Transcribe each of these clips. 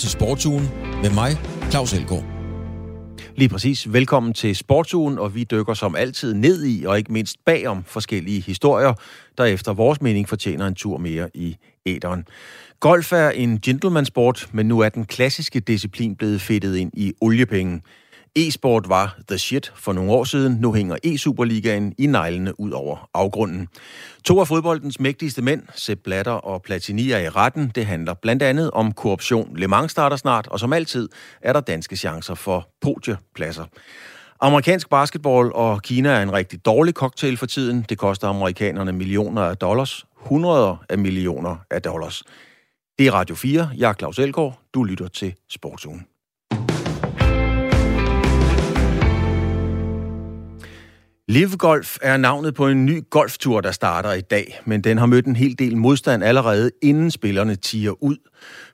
til Sportsugen med mig, Claus Elgaard. Lige præcis. Velkommen til Sportsugen, og vi dykker som altid ned i, og ikke mindst bagom forskellige historier, der efter vores mening fortjener en tur mere i æderen. Golf er en gentleman-sport, men nu er den klassiske disciplin blevet fedtet ind i oliepenge. E-sport var the shit for nogle år siden. Nu hænger E-Superligaen i neglene ud over afgrunden. To af fodboldens mægtigste mænd, Sepp Blatter og Platini, er i retten. Det handler blandt andet om korruption. Le Mans starter snart, og som altid er der danske chancer for podiepladser. Amerikansk basketball og Kina er en rigtig dårlig cocktail for tiden. Det koster amerikanerne millioner af dollars. Hundreder af millioner af dollars. Det er Radio 4. Jeg er Claus Elgaard. Du lytter til Sportsugen. Live Golf er navnet på en ny golftur, der starter i dag, men den har mødt en hel del modstand allerede, inden spillerne tiger ud.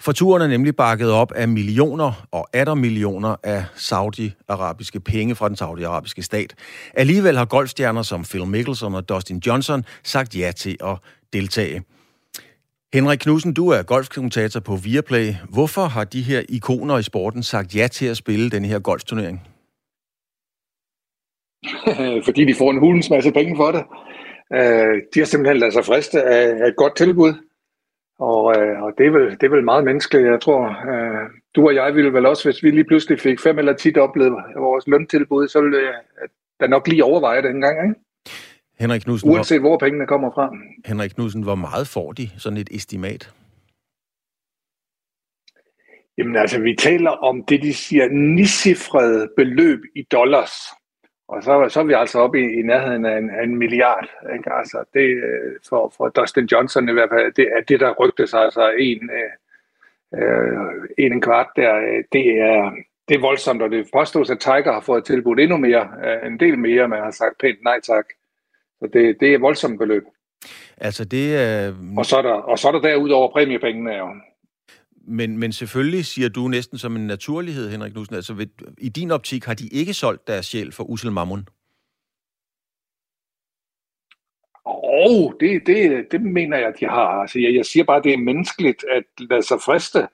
For turen er nemlig bakket op af millioner og atter millioner af saudi-arabiske penge fra den saudi-arabiske stat. Alligevel har golfstjerner som Phil Mickelson og Dustin Johnson sagt ja til at deltage. Henrik Knudsen, du er golfkommentator på Viaplay. Hvorfor har de her ikoner i sporten sagt ja til at spille den her golfturnering? fordi de får en hulens masse penge for det. Øh, de har simpelthen ladet sig friste af et godt tilbud, og, øh, og det, er vel, det er vel meget menneskeligt, jeg tror. Øh, du og jeg ville vel også, hvis vi lige pludselig fik fem eller ti oplevet vores løntilbud, så ville der nok lige overveje det en gang, ikke? Henrik Knudsen, Uanset hvor pengene kommer fra. Henrik Knudsen, hvor meget får de sådan et estimat? Jamen altså, vi taler om det, de siger, nisifrede beløb i dollars. Og så, så er vi altså oppe i, i nærheden af en, af en milliard. Ikke? Altså det, øh, for, for Dustin Johnson i hvert fald, det er det, der rygtes altså en, øh, øh, en, en kvart der. Det er, det er voldsomt, og det påstås, at Tiger har fået tilbudt endnu mere, øh, en del mere, men har sagt pænt nej tak. Så det, det er voldsomt beløb. Altså det er... Og så er der, og så er der derudover præmiepengene jo. Men, men selvfølgelig siger du næsten som en naturlighed, Henrik Knudsen, altså ved, i din optik har de ikke solgt deres sjæl for usel mammon? Åh, oh, det, det, det mener jeg, de har. Altså, jeg, jeg siger bare, det er menneskeligt at lade sig friste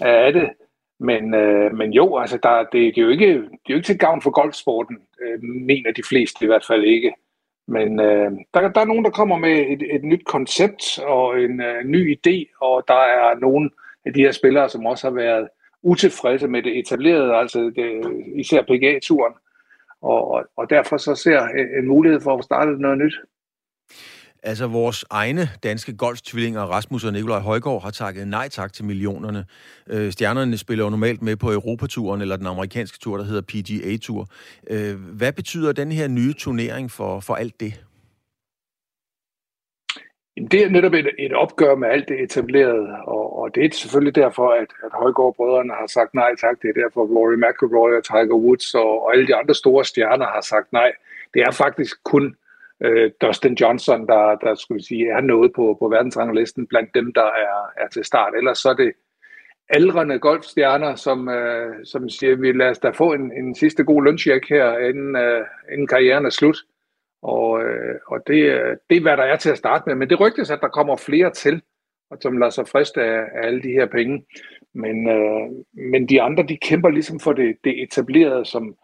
af det. Men, øh, men jo, altså, der, det, det, er jo ikke, det er jo ikke til gavn for golfsporten, øh, mener de fleste i hvert fald ikke. Men øh, der, der er nogen, der kommer med et, et nyt koncept og en øh, ny idé, og der er nogen, af de her spillere, som også har været utilfredse med det etablerede, altså det, især PGA-turen. Og, og derfor så ser en mulighed for at starte noget nyt. Altså vores egne danske golftvillinger, Rasmus og Nikolaj Højgaard, har takket nej tak til millionerne. Øh, stjernerne spiller jo normalt med på Europaturen, eller den amerikanske tur, der hedder PGA-tur. Øh, hvad betyder den her nye turnering for, for alt det? Jamen, det er netop et, et opgør med alt det etablerede, og, og det er selvfølgelig derfor, at, at Højgaard-brødrene har sagt nej tak. Det er derfor, Rory McIlroy og Tiger Woods og, og alle de andre store stjerner har sagt nej. Det er faktisk kun øh, Dustin Johnson, der, der skulle sige, er noget på, på verdensranglisten blandt dem, der er, er til start. Ellers så er det aldrende golfstjerner, som, øh, som siger, vi lader os da få en, en sidste god løncheck her, inden, øh, inden karrieren er slut. Og, øh, og det, øh, det er, hvad der er til at starte med. Men det rygtes, at der kommer flere til, og som lader sig friste af, af alle de her penge. Men, øh, men de andre, de kæmper ligesom for det, det etablerede, som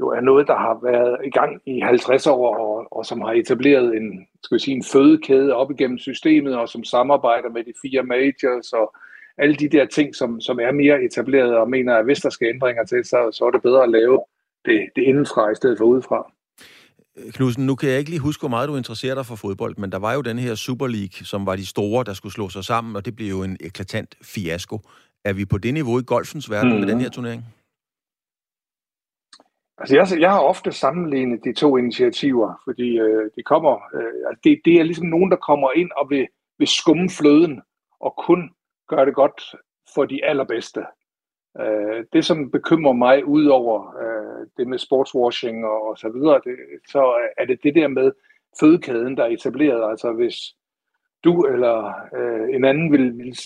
jo er noget, der har været i gang i 50 år, og, og som har etableret en, skal vi sige, en fødekæde op igennem systemet, og som samarbejder med de fire majors, og alle de der ting, som, som er mere etableret, og mener, at hvis der skal ændringer til, så, så er det bedre at lave det, det indenfra, i stedet for udefra. Knudsen, nu kan jeg ikke lige huske, hvor meget du interesserer dig for fodbold, men der var jo den her Super League, som var de store, der skulle slå sig sammen, og det blev jo en eklatant fiasko. Er vi på det niveau i golfens verden mm. med den her turnering? Altså, jeg, jeg har ofte sammenlignet de to initiativer, fordi øh, de kommer, øh, altså, det, det er ligesom nogen, der kommer ind og vil, vil skumme fløden og kun gøre det godt for de allerbedste. Øh, det, som bekymrer mig ud over øh, det med sportswashing og, og så videre, det, så er det det der med fødekæden, der er etableret. Altså hvis du eller øh, en anden vil, vil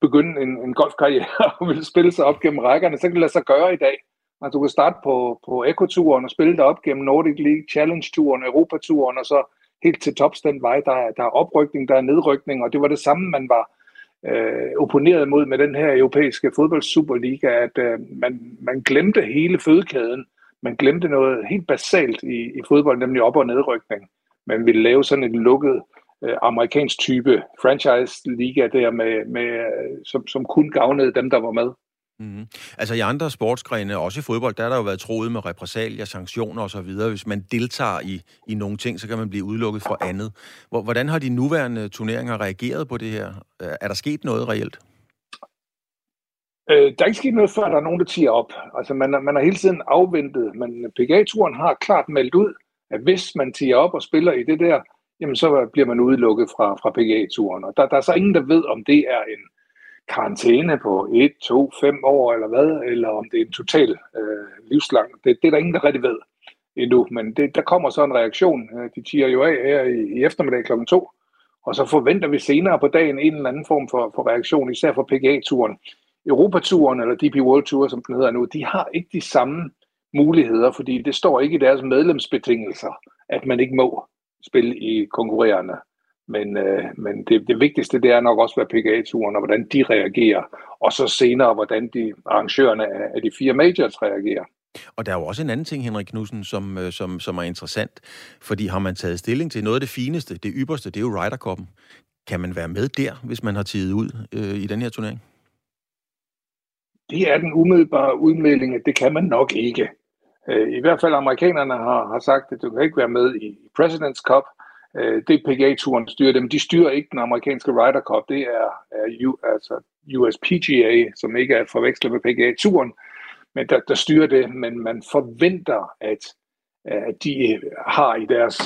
begynde en, en golfkarriere og vil spille sig op gennem rækkerne, så kan det lade sig gøre i dag. Altså, du kan starte på, på Eco-turen og spille dig op gennem Nordic League, Challenge-turen, Europa-turen, og så helt til tops den vej. Der er, der er oprykning, der er nedrykning, og det var det samme, man var øh, opponerede mod med den her europæiske fodboldsuperliga, at øh, man, man glemte hele fødekæden. Man glemte noget helt basalt i, i fodbold, nemlig op- og nedrykning. Man ville lave sådan en lukket øh, amerikansk type franchise-liga der, med, med, øh, som, som kun gavnede dem, der var med. Mm-hmm. Altså i andre sportsgrene, også i fodbold, der har der jo været troet med repressalier, sanktioner osv. Hvis man deltager i, i nogle ting, så kan man blive udelukket fra andet. Hvordan har de nuværende turneringer reageret på det her? Øh, er der sket noget reelt? Øh, der er ikke sket noget, før der er nogen, der tiger op. Altså man, man har hele tiden afventet, men PGA-turen har klart meldt ud, at hvis man tiger op og spiller i det der, jamen så bliver man udelukket fra, fra PGA-turen. Og der, der er så ingen, der ved, om det er en karantæne på 1, 2, 5 år eller hvad, eller om det er en total øh, livslang. Det, det er der ingen, der rigtig ved endnu, men det, der kommer så en reaktion. Øh, de tiger jo af her i, i eftermiddag kl. 2, og så forventer vi senere på dagen en eller anden form for, for reaktion, især for PGA-turen. Europaturen, eller DP World Tour, som den hedder nu, de har ikke de samme muligheder, fordi det står ikke i deres medlemsbetingelser, at man ikke må spille i konkurrerende men, øh, men det, det vigtigste, det er nok også, hvad PGA-turen og hvordan de reagerer, og så senere, hvordan de arrangørerne af de fire majors reagerer. Og der er jo også en anden ting, Henrik Knudsen, som, øh, som, som er interessant, fordi har man taget stilling til noget af det fineste, det ypperste, det er jo Ryder Cup'en. Kan man være med der, hvis man har tidet ud øh, i den her turnering? Det er den umiddelbare udmelding, at det kan man nok ikke. Øh, I hvert fald amerikanerne har, har sagt, at du kan ikke være med i President's Cup, Øh, det PGA-turen styrer dem. De styrer ikke den amerikanske Ryder Cup. Det er, er U, altså USPGA, som ikke er forvekslet med PGA-turen, men der, der styrer det. Men man forventer, at, at de har i deres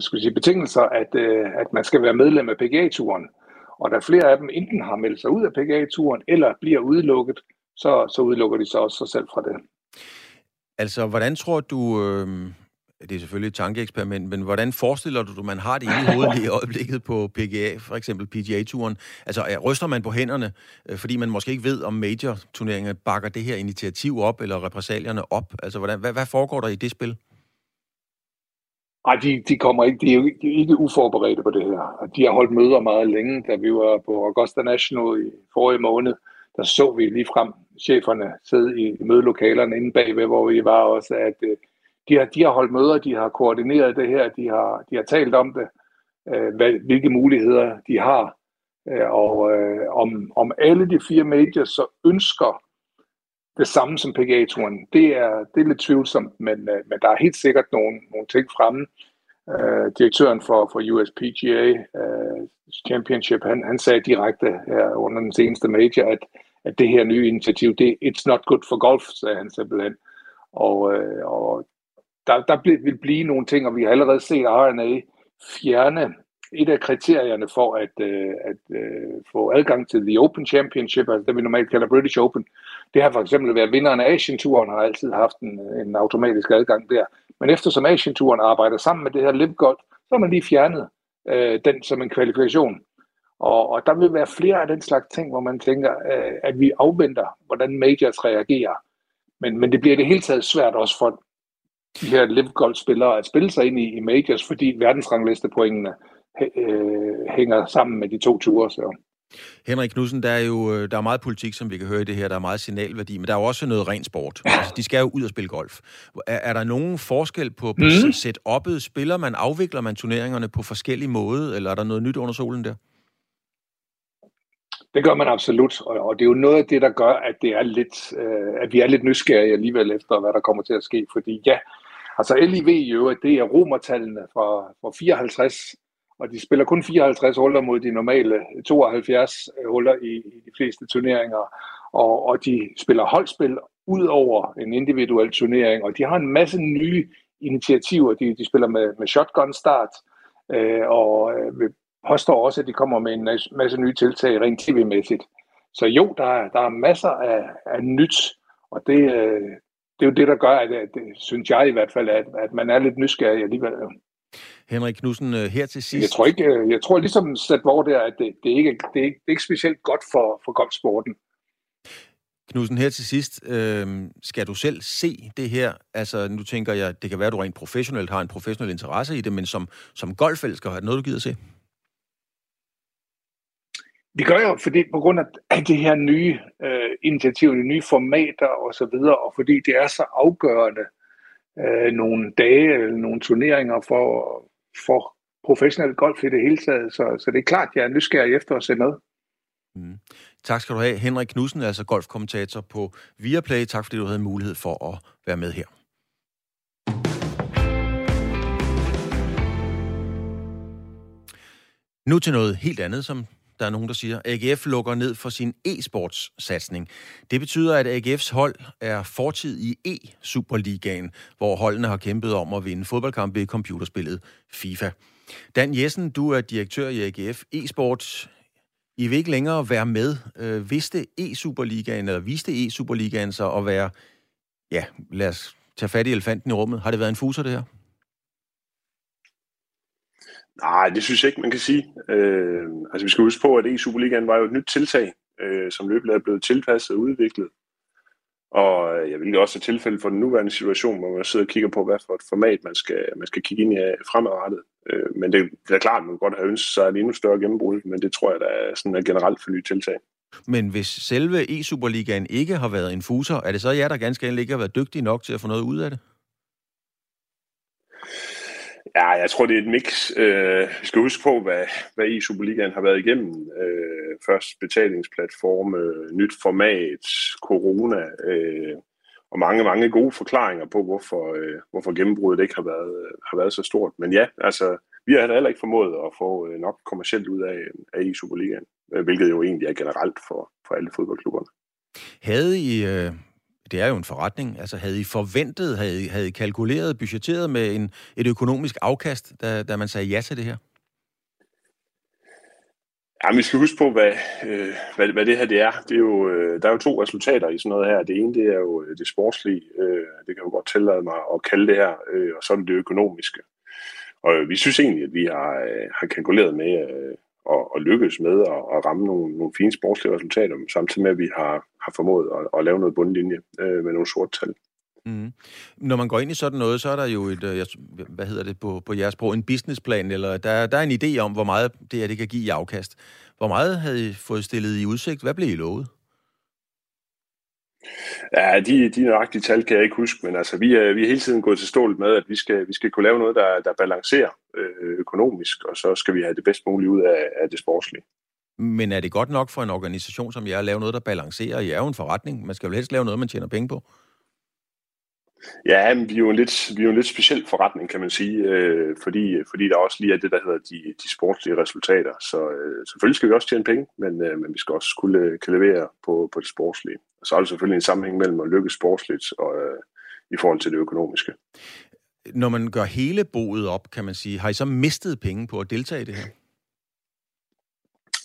skal sige, betingelser, at, øh, at man skal være medlem af PGA-turen. Og der flere af dem enten har meldt sig ud af PGA-turen, eller bliver udelukket, så, så udelukker de så også sig selv fra det. Altså, hvordan tror du, øh, det er selvfølgelig et tankeeksperiment, men hvordan forestiller du, at man har det i hovedet i øjeblikket på PGA, for eksempel PGA-turen? Altså, ryster man på hænderne, øh, fordi man måske ikke ved, om major-turneringer bakker det her initiativ op, eller repræsalierne op? Altså, hvordan, hvad, hvad foregår der i det spil? Nej, de, de kommer ikke, de er jo ikke, de er ikke uforberedte på det her. De har holdt møder meget længe, da vi var på Augusta National i forrige måned. Der så vi lige frem cheferne sidde i mødelokalerne inde bagved, hvor vi var også, at øh, de har, de har holdt møder, de har koordineret det her, de har, de har talt om det, øh, hvad, hvilke muligheder de har, øh, og øh, om, om alle de fire majors så ønsker det samme som PGA-turen. Det er, det er lidt tvivlsomt, men, øh, men der er helt sikkert nogle, nogle ting fremme. Øh, direktøren for, for USPGA øh, Championship, han, han sagde direkte her under den seneste major, at, at det her nye initiativ, det it's not good for golf, sagde han simpelthen. Og, øh, og der, der vil blive nogle ting, og vi har allerede set RNA fjerne et af kriterierne for at, øh, at øh, få adgang til The Open Championship, altså det vi normalt kalder British Open, det har for eksempel været vinderen af Asian-turen, har altid haft en, en automatisk adgang der. Men eftersom Asian-turen arbejder sammen med det her Live så har man lige fjernet øh, den som en kvalifikation. Og, og der vil være flere af den slags ting, hvor man tænker, øh, at vi afventer, hvordan majors reagerer. Men, men det bliver det hele taget svært også for de her live golf spillere at spille sig ind i, i majors, fordi verdensranglistepoengene øh, hænger sammen med de to ture. Så. Henrik Knudsen, der er jo øh, der er meget politik, som vi kan høre i det her. Der er meget signalværdi, men der er jo også noget ren sport. Altså, de skal jo ud og spille golf. Er, er der nogen forskel på, på mm. setup'et? Spiller man, afvikler man turneringerne på forskellige måder, eller er der noget nyt under solen der? Det gør man absolut, og, og det er jo noget af det, der gør, at, det er lidt, øh, at vi er lidt nysgerrige alligevel efter, hvad der kommer til at ske. Fordi ja, Altså LIV i øvrigt, det er romertallene fra, fra 54, og de spiller kun 54 huller mod de normale 72 huller i, i de fleste turneringer, og, og de spiller holdspil ud over en individuel turnering, og de har en masse nye initiativer. De, de spiller med, med shotgun start, øh, og øh, påstår også, at de kommer med en masse nye tiltag rent tv-mæssigt. Så jo, der er, der er masser af, af nyt, og det, øh, det er jo det, der gør, at, at det, synes jeg i hvert fald, at, at man er lidt nysgerrig alligevel. Henrik Knudsen, øh, her til sidst. Jeg tror, ikke, øh, jeg tror ligesom sat hvor der, at det, det, ikke, det, er ikke, det er ikke specielt godt for, for golfsporten. Knudsen, her til sidst, øh, skal du selv se det her? Altså, nu tænker jeg, det kan være, at du rent professionelt har en professionel interesse i det, men som, som golfelsker, er det noget, du gider se? Vi gør jo, fordi på grund af det her nye øh, initiativ, de nye formater og så videre, og fordi det er så afgørende øh, nogle dage eller nogle turneringer for, for professionel golf i det hele taget. Så, så det er klart, jeg er nysgerrig efter at se med. Mm. Tak skal du have, Henrik Knudsen, altså golfkommentator på Viaplay. Tak fordi du havde mulighed for at være med her. Nu til noget helt andet, som der er nogen, der siger. AGF lukker ned for sin e-sports satsning. Det betyder, at AGF's hold er fortid i e-superligaen, hvor holdene har kæmpet om at vinde fodboldkampe i computerspillet FIFA. Dan Jessen, du er direktør i AGF e-sport. I vil ikke længere være med. Øh, vidste e-superligaen, eller viste e-superligaen så at være, ja, lad os tage fat i elefanten i rummet. Har det været en fuser, det her? Nej, det synes jeg ikke, man kan sige. Øh, altså, vi skal huske på, at e-Superligaen var jo et nyt tiltag, øh, som løbet er blevet tilpasset og udviklet. Og øh, jeg vil også have tilfælde for den nuværende situation, hvor man sidder og kigger på, hvad for et format man skal, man skal kigge ind i øh, fremadrettet. Øh, men det, det er klart, at man godt have ønsket sig et endnu større gennembrud, men det tror jeg, der er sådan et generelt for nye tiltag. Men hvis selve e-Superligaen ikke har været en fuser, er det så jer, der ganske enkelt ikke har været dygtige nok til at få noget ud af det? Ja, jeg tror, det er et mix. Øh, vi skal huske på, hvad, hvad i Superligaen har været igennem. Øh, først betalingsplatforme, nyt format, corona, øh, og mange, mange gode forklaringer på, hvorfor, øh, hvorfor gennembruddet ikke har været, har været så stort. Men ja, altså, vi har heller ikke formået at få øh, nok kommercielt ud af, af i Superligaen, øh, hvilket jo egentlig er generelt for, for alle fodboldklubberne. Havde I, øh, det er jo en forretning. Altså, havde I forventet, havde I, havde I kalkuleret, budgetteret med en, et økonomisk afkast, da, da man sagde ja til det her? Ja, vi skal huske på, hvad, øh, hvad, hvad det her det er. Det er jo, øh, der er jo to resultater i sådan noget her. Det ene det er jo øh, det sportslige. Øh, det kan jo godt tillade mig at kalde det her. Øh, og så er det det økonomiske. Og øh, vi synes egentlig, at vi har, øh, har kalkuleret med øh, og, og lykkes med at, at ramme nogle, nogle fine sportslige resultater, samtidig med, at vi har, har formået at, at lave noget bundlinje øh, med nogle sorte tal. Mm. Når man går ind i sådan noget, så er der jo et, øh, hvad hedder det på, på jeres sprog, en businessplan, eller der, der er en idé om, hvor meget det her det kan give i afkast. Hvor meget havde I fået stillet i udsigt? Hvad blev I lovet? Ja, de, de nøjagtige tal kan jeg ikke huske, men altså, vi, er, vi er hele tiden gået til stålet med, at vi skal, vi skal kunne lave noget, der, der balancerer øh, økonomisk, og så skal vi have det bedst mulige ud af, af det sportslige. Men er det godt nok for en organisation som jer at lave noget, der balancerer? I er jo en forretning. Man skal jo helst lave noget, man tjener penge på. Ja, men vi er jo en lidt, vi er jo en lidt speciel forretning, kan man sige, øh, fordi, fordi der også lige er det, der hedder de, de sportslige resultater. Så øh, selvfølgelig skal vi også tjene penge, men, øh, men vi skal også kunne kan levere på, på det sportslige. Og så er der selvfølgelig en sammenhæng mellem at lykkes sportsligt og øh, i forhold til det økonomiske. Når man gør hele boet op, kan man sige, har I så mistet penge på at deltage i det her?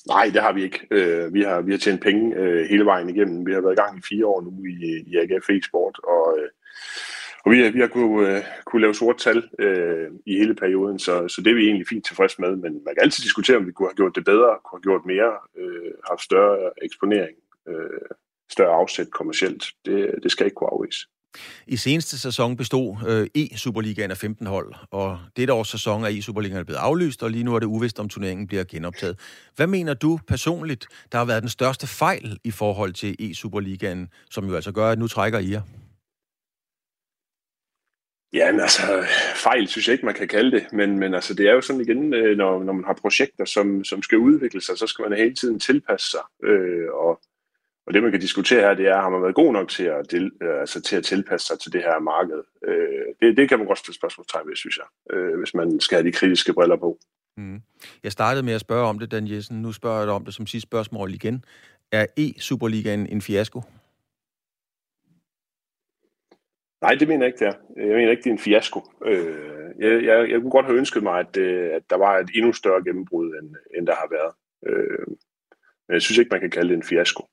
Nej, det har vi ikke. Øh, vi, har, vi har tjent penge øh, hele vejen igennem. Vi har været i gang i fire år nu i, i AGF Sport, og, øh, og vi, har, vi har kunne, øh, kunne lave sort tal øh, i hele perioden, så, så det er vi egentlig fint tilfreds med. Men man kan altid diskutere, om vi kunne have gjort det bedre, kunne have gjort mere, øh, haft større eksponering, øh, større afsæt kommercielt. Det, det skal ikke kunne afvise. I seneste sæson bestod øh, E-Superligaen af 15 hold, og dette års sæson er E-Superligaen blevet aflyst, og lige nu er det uvist, om turneringen bliver genoptaget. Hvad mener du personligt, der har været den største fejl i forhold til E-Superligaen, som jo altså gør, at nu trækker I jer? Ja, men altså, fejl synes jeg ikke, man kan kalde det, men, men altså, det er jo sådan igen, øh, når, når man har projekter, som, som skal udvikle sig, så skal man hele tiden tilpasse sig, øh, og og det, man kan diskutere her, det er, har man været god nok til at, del, øh, altså, til at tilpasse sig til det her marked? Øh, det, det kan man godt stille spørgsmålstegn ved, synes jeg, øh, hvis man skal have de kritiske briller på. Mm. Jeg startede med at spørge om det, Dan Jessen. Nu spørger jeg dig om det som sidste spørgsmål igen. Er E-Superligaen en fiasko? Nej, det mener jeg ikke, det er. Jeg mener ikke, det er en fiasko. Øh, jeg, jeg, jeg kunne godt have ønsket mig, at, øh, at der var et endnu større gennembrud, end, end der har været. Øh, men jeg synes ikke, man kan kalde det en fiasko.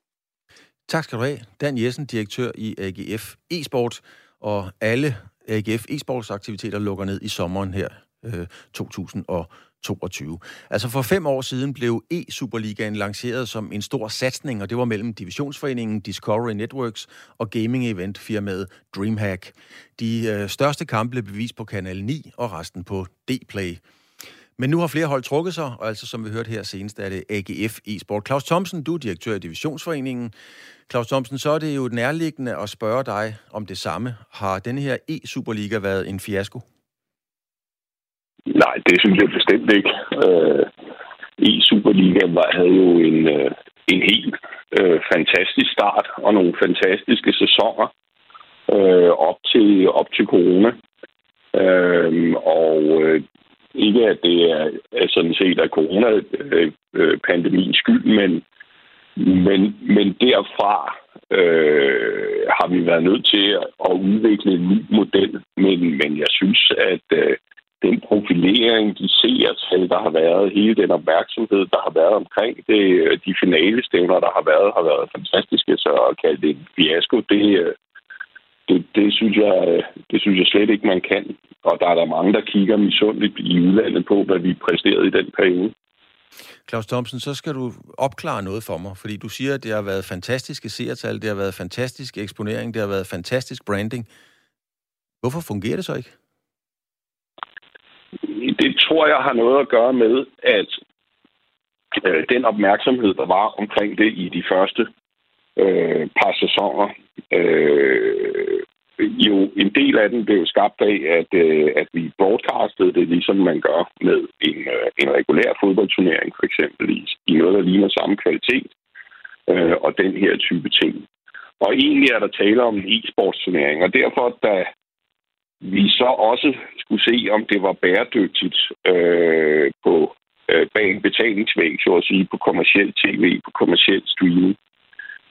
Tak skal du have. Dan Jessen, direktør i AGF e-sport, og alle AGF e-sports aktiviteter lukker ned i sommeren her øh, 2022. Altså for fem år siden blev e-Superligaen lanceret som en stor satsning, og det var mellem divisionsforeningen Discovery Networks og gaming-event-firmaet Dreamhack. De øh, største kampe blev bevist på Kanal 9 og resten på D-Play. Men nu har flere hold trukket sig, og altså som vi hørte her senest, er det AGF e-sport. Claus Thomsen, du er direktør i Divisionsforeningen. Claus Thomsen, så er det jo nærliggende at spørge dig om det samme. Har denne her e-superliga været en fiasko? Nej, det synes jeg bestemt ikke. Øh, E-Superliga havde jo en, øh, en helt øh, fantastisk start og nogle fantastiske sæsoner øh, op til op til corona. Øh, og øh, ikke at det er, sådan set af coronapandemiens øh, øh, skyld, men, men, men derfra øh, har vi været nødt til at udvikle en ny model. Men, men jeg synes, at øh, den profilering, de seertal, der har været, hele den opmærksomhed, der har været omkring det, øh, de finalestævner, der har været, har været fantastiske. Så at kalde det en fiasko, det, det, det, synes jeg, det synes jeg slet ikke, man kan. Og der er der mange, der kigger misundeligt i udlandet på, hvad vi præsterede i den periode. Claus Thomsen, så skal du opklare noget for mig, fordi du siger, at det har været fantastiske seertal, det har været fantastisk eksponering, det har været fantastisk branding. Hvorfor fungerer det så ikke? det tror jeg har noget at gøre med, at øh, den opmærksomhed, der var omkring det i de første øh, par sæsoner, øh, jo en del af den blev skabt af, at, øh, at vi broadcastede det, ligesom man gør med en, øh, en regulær fodboldturnering, for eksempel i, i noget, der ligner samme kvalitet, øh, og den her type ting. Og egentlig er der tale om en e-sportsturnering, og derfor, da vi så også skulle se, om det var bæredygtigt øh, på øh, bag en betalingsvæg, så at sige, på kommersiel tv, på kommersiel streaming,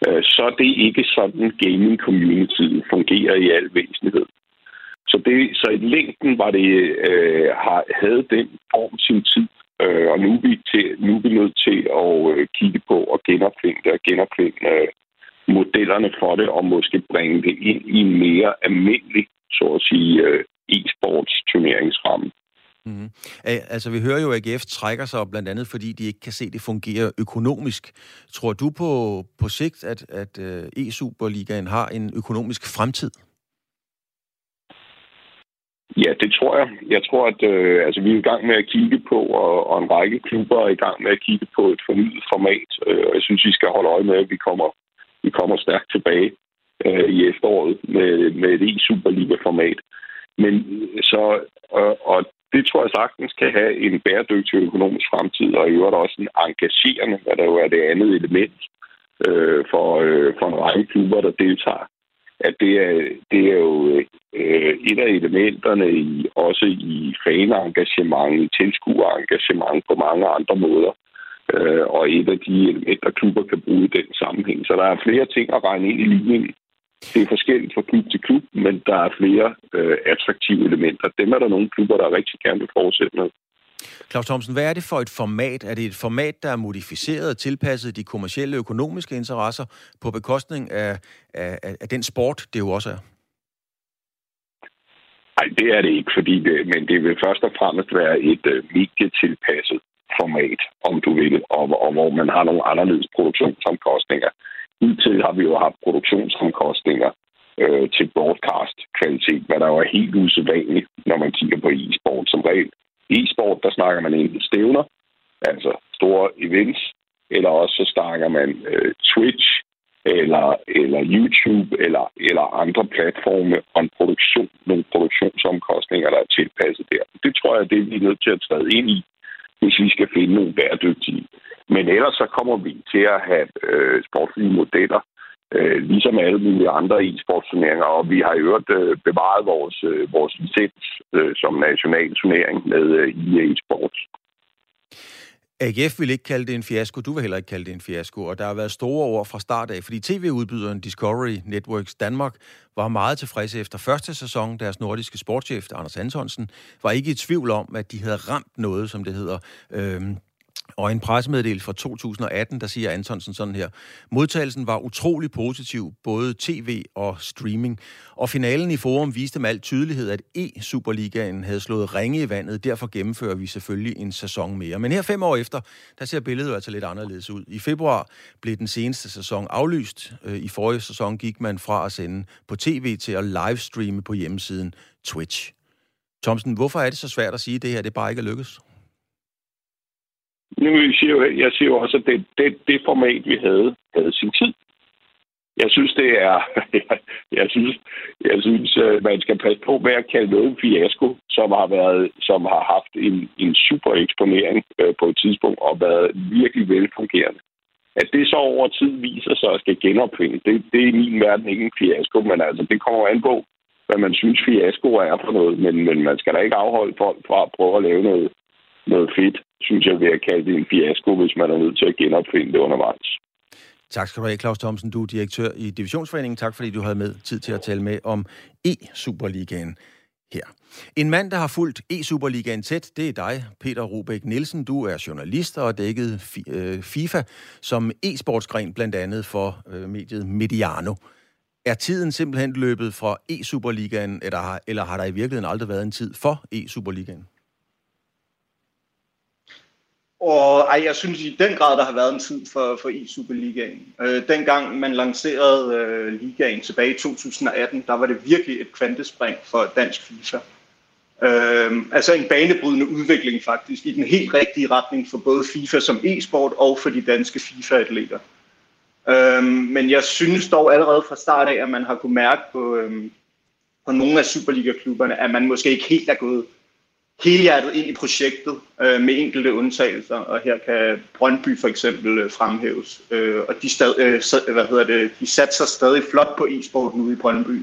Øh, så er det ikke sådan, gaming community fungerer i al væsentlighed. Så, det, så i længden var det, øh, havde den form sin tid, øh, og nu er, vi til, nu er vi nødt til at øh, kigge på og genopfinde det og genopfinde øh, modellerne for det, og måske bringe det ind i en mere almindelig så at sige, øh, e-sports turneringsramme. Mm-hmm. Altså, vi hører jo, at AGF trækker sig blandt andet, fordi de ikke kan se, at det fungerer økonomisk. Tror du på, på sigt, at, at øh, e-Superligaen har en økonomisk fremtid? Ja, det tror jeg. Jeg tror, at øh, altså, vi er i gang med at kigge på, og, og en række klubber er i gang med at kigge på et fornyet format. Øh, jeg synes, vi skal holde øje med, at vi kommer, vi kommer stærkt tilbage øh, i efteråret med, med et e-Superliga-format. Men så, og, og det tror jeg sagtens kan have en bæredygtig økonomisk fremtid, og i øvrigt også en engagerende, hvad der jo er det andet element øh, for, øh, for en række klubber, der deltager. At det er, det er jo øh, et af elementerne i, også i fanengagement, i tilskuerengagement på mange andre måder. Øh, og et af de elementer, klubber kan bruge i den sammenhæng. Så der er flere ting at regne ind i ligningen. Det er forskelligt fra klub til klub, men der er flere øh, attraktive elementer. Dem er der nogle klubber, der rigtig gerne vil fortsætte med. Claus Thomsen, hvad er det for et format? Er det et format, der er modificeret og tilpasset de kommercielle økonomiske interesser på bekostning af, af, af den sport, det jo også er? Nej, det er det ikke, fordi det, men det vil først og fremmest være et uh, medietilpasset format, om du vil, og, og hvor man har nogle anderledes produktionsomkostninger. Hidtil har vi jo haft produktionsomkostninger øh, til broadcast-kvalitet, hvad der jo er helt usædvanligt, når man kigger på e-sport som regel. E-sport, der snakker man enten stævner, altså store events, eller også så snakker man øh, Twitch, eller, eller YouTube, eller, eller andre platforme, og en produktion, nogle produktionsomkostninger, der er tilpasset der. Det tror jeg, det er vi er nødt til at træde ind i, hvis vi skal finde nogle bæredygtige men ellers så kommer vi til at have øh, sportslige modeller, øh, ligesom alle mulige andre e-sportsturneringer, og vi har i øvrigt øh, bevaret vores, øh, vores licens øh, som national turnering med øh, øh EA Sports. AGF vil ikke kalde det en fiasko, du vil heller ikke kalde det en fiasko, og der har været store ord fra start af, fordi tv-udbyderen Discovery Networks Danmark var meget tilfredse efter første sæson. Deres nordiske sportschef, Anders Antonsen, var ikke i tvivl om, at de havde ramt noget, som det hedder, øh, og en pressemeddelelse fra 2018, der siger Antonsen sådan her. Modtagelsen var utrolig positiv, både tv og streaming. Og finalen i forum viste med al tydelighed, at E-Superligaen havde slået ringe i vandet. Derfor gennemfører vi selvfølgelig en sæson mere. Men her fem år efter, der ser billedet altså lidt anderledes ud. I februar blev den seneste sæson aflyst. Øh, I forrige sæson gik man fra at sende på tv til at livestreame på hjemmesiden Twitch. Thomsen, hvorfor er det så svært at sige, at det her det bare ikke er lykkes? Nu siger jeg, jeg siger jo også, at det, det, det format, vi havde, havde sin tid. Jeg synes, det er... Jeg, jeg synes, jeg synes øh, man skal passe på med at kalde noget en fiasko, som har, været, som har haft en, en super eksponering øh, på et tidspunkt og været virkelig velfungerende. At det så over tid viser sig at skal genopfinde, det, det er i min verden ikke en fiasko, men altså, det kommer an på, hvad man synes fiasko er for noget. Men, men man skal da ikke afholde folk fra at prøve at lave noget, noget fedt, synes jeg, vil jeg kalde det en fiasko, hvis man er nødt til at genopfinde det undervejs. Tak skal du have, Claus Thomsen. Du er direktør i Divisionsforeningen. Tak fordi du havde med tid til at tale med om E-Superligaen her. En mand, der har fulgt E-Superligaen tæt, det er dig, Peter Rubæk Nielsen. Du er journalist og har dækket øh, FIFA som e-sportsgren, blandt andet for øh, mediet Mediano. Er tiden simpelthen løbet fra E-Superligaen, eller, har, eller har der i virkeligheden aldrig været en tid for E-Superligaen? Og ej, jeg synes i den grad, der har været en tid for, for e-Superligaen. Øh, dengang man lancerede øh, ligaen tilbage i 2018, der var det virkelig et kvantespring for dansk FIFA. Øh, altså en banebrydende udvikling faktisk i den helt rigtige retning for både FIFA som e-sport og for de danske FIFA-atleter. Øh, men jeg synes dog allerede fra start af, at man har kunne mærke på, øh, på nogle af Superliga-klubberne, at man måske ikke helt er gået helhjertet ind i projektet øh, med enkelte undtagelser, og her kan Brøndby for eksempel øh, fremhæves. Øh, og de, stad, øh, hvad hedder det, de satser stadig flot på e-sporten ude i Brøndby.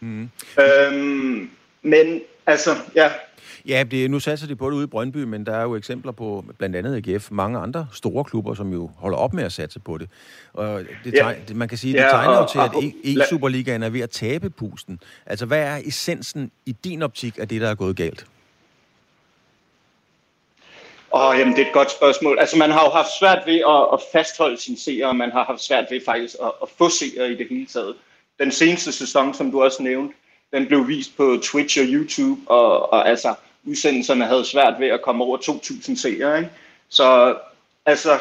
Mm. Øhm, men altså, ja, Ja, det, nu satser de på det ude i Brøndby, men der er jo eksempler på blandt andet AGF, mange andre store klubber, som jo holder op med at satse på det. Og det tegn, ja. man kan sige, det tegner jo til, at E-Superligaen e- e- er ved at tabe pusten. Altså, hvad er essensen i din optik af det, der er gået galt? Åh, jamen, det er et godt spørgsmål. Altså, man har jo haft svært ved at, at fastholde sine seere, man har haft svært ved faktisk at, at få seere i det hele taget. Den seneste sæson, som du også nævnte, den blev vist på Twitch og YouTube, og, og altså, udsendelserne havde svært ved at komme over 2.000 seere, ikke? Så, altså,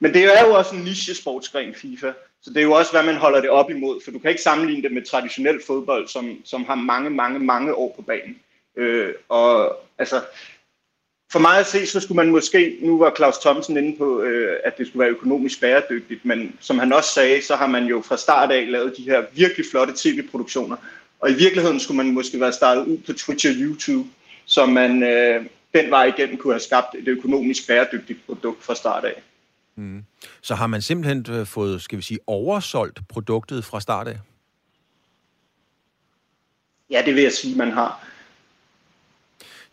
men det er jo også en niche-sportsgren, FIFA. Så det er jo også, hvad man holder det op imod, for du kan ikke sammenligne det med traditionel fodbold, som, som har mange, mange, mange år på banen. Øh, og altså, for mig at se, så skulle man måske, nu var Claus Thomsen inde på, øh, at det skulle være økonomisk bæredygtigt, men som han også sagde, så har man jo fra start af lavet de her virkelig flotte tv-produktioner, og i virkeligheden skulle man måske være startet ud på Twitch og YouTube, så man øh, den vej igennem kunne have skabt et økonomisk bæredygtigt produkt fra start af. Mm. Så har man simpelthen øh, fået, skal vi sige, oversolgt produktet fra start af? Ja, det vil jeg sige, man har.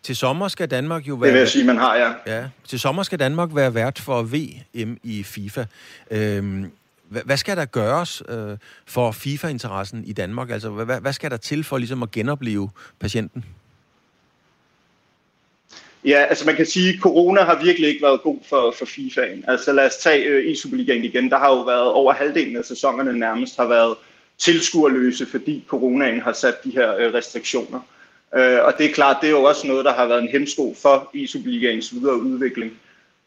Til sommer skal Danmark jo være... Det vil jeg sige, man har, ja. ja. Til sommer skal Danmark være vært for VM i FIFA. Øhm, hvad skal der gøres øh, for FIFA-interessen i Danmark? Altså, hvad, hvad skal der til for ligesom at genopleve patienten? Ja, altså man kan sige, at corona har virkelig ikke været god for, for FIFA'en. Altså lad os tage øh, e-Superligaen igen. Der har jo været over halvdelen af sæsonerne nærmest har været tilskuerløse, fordi coronaen har sat de her øh, restriktioner. Øh, og det er klart, det er jo også noget, der har været en hemsko for e-Superligaens videre udvikling.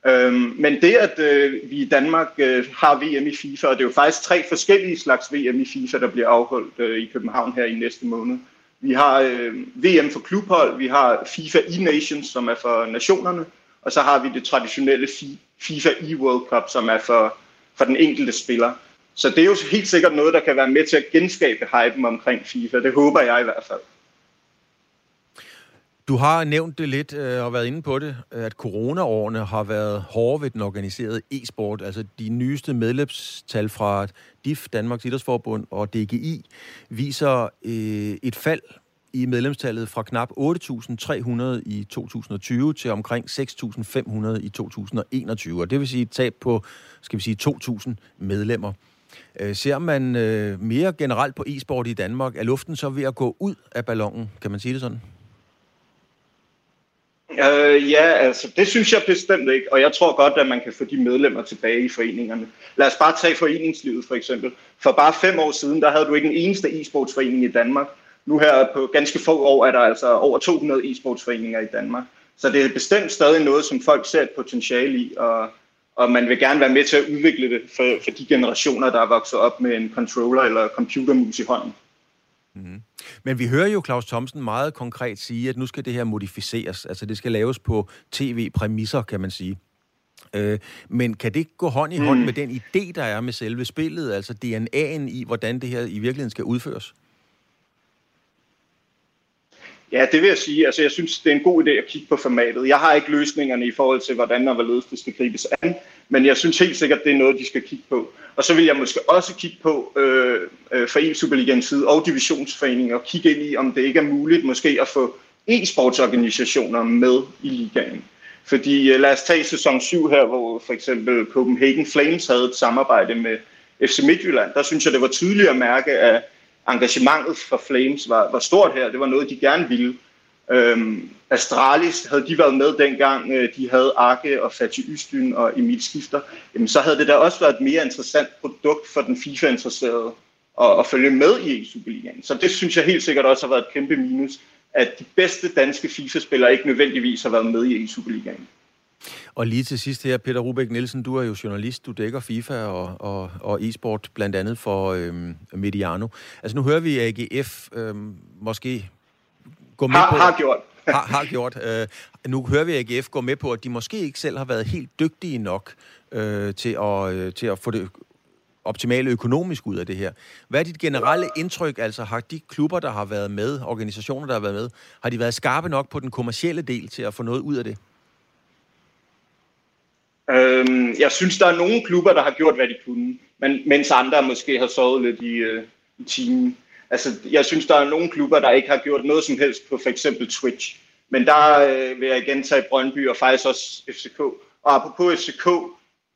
Øh, men det, at øh, vi i Danmark øh, har VM i FIFA, og det er jo faktisk tre forskellige slags VM i FIFA, der bliver afholdt øh, i København her i næste måned. Vi har øh, VM for klubhold, vi har FIFA e-Nations, som er for nationerne, og så har vi det traditionelle FIFA e-World Cup, som er for, for den enkelte spiller. Så det er jo helt sikkert noget, der kan være med til at genskabe hypen omkring FIFA. Det håber jeg i hvert fald. Du har nævnt det lidt øh, og været inde på det, at coronaårene har været hårde ved den organiserede e-sport. Altså de nyeste medlemstal fra DIF, Danmarks Idrætsforbund og DGI, viser øh, et fald i medlemstallet fra knap 8.300 i 2020 til omkring 6.500 i 2021. Og det vil sige et tab på, skal vi sige, 2.000 medlemmer. Øh, ser man øh, mere generelt på e-sport i Danmark, er luften så ved at gå ud af ballonen? Kan man sige det sådan? Øh, ja, altså det synes jeg bestemt ikke, og jeg tror godt, at man kan få de medlemmer tilbage i foreningerne. Lad os bare tage foreningslivet for eksempel. For bare fem år siden, der havde du ikke en eneste e-sportsforening i Danmark. Nu her på ganske få år er der altså over 200 e-sportsforeninger i Danmark. Så det er bestemt stadig noget, som folk ser et potentiale i, og, og man vil gerne være med til at udvikle det for, for de generationer, der er vokset op med en controller eller computermus i hånden. Mm. Men vi hører jo Claus Thomsen meget konkret sige, at nu skal det her modificeres. Altså det skal laves på tv-præmisser, kan man sige. Øh, men kan det gå hånd i hånd mm. med den idé, der er med selve spillet, altså DNA'en i, hvordan det her i virkeligheden skal udføres? Ja, det vil jeg sige. Altså, jeg synes, det er en god idé at kigge på formatet. Jeg har ikke løsningerne i forhold til, hvordan og hvorledes det skal gribes an, men jeg synes helt sikkert, det er noget, de skal kigge på. Og så vil jeg måske også kigge på øh, øh, for en Superligaens side og divisionsforeningen og kigge ind i, om det ikke er muligt måske at få e-sportsorganisationer med i ligaen. Fordi øh, lad os tage sæson 7 her, hvor for eksempel Copenhagen Flames havde et samarbejde med FC Midtjylland. Der synes jeg, det var tydeligt at mærke, at engagementet fra Flames var, var stort her. Det var noget, de gerne ville. Øhm, Astralis, havde de været med dengang, øh, de havde Arke og Fatih Ystyn og Emil Skifter, jamen, så havde det da også været et mere interessant produkt for den FIFA-interesserede at, at følge med i Superligaen. Så det synes jeg helt sikkert også har været et kæmpe minus, at de bedste danske FIFA-spillere ikke nødvendigvis har været med i Superligaen. Og lige til sidst her, Peter Rubæk Nielsen, du er jo journalist, du dækker FIFA og, og, og e-sport blandt andet for øhm, Mediano. Altså nu hører vi AGF øhm, måske gå med har, på... Har gjort. har, har gjort. Øh, nu hører vi AGF gå med på, at de måske ikke selv har været helt dygtige nok øh, til, at, øh, til at få det optimale økonomisk ud af det her. Hvad er dit generelle indtryk? Altså har de klubber, der har været med, organisationer, der har været med, har de været skarpe nok på den kommercielle del til at få noget ud af det? Øhm, jeg synes, der er nogle klubber, der har gjort, hvad de kunne, men, mens andre måske har sovet lidt i, øh, i timen. Altså, jeg synes, der er nogle klubber, der ikke har gjort noget som helst på for eksempel Twitch. Men der øh, vil jeg igen tage Brøndby og faktisk også FCK. Og apropos FCK,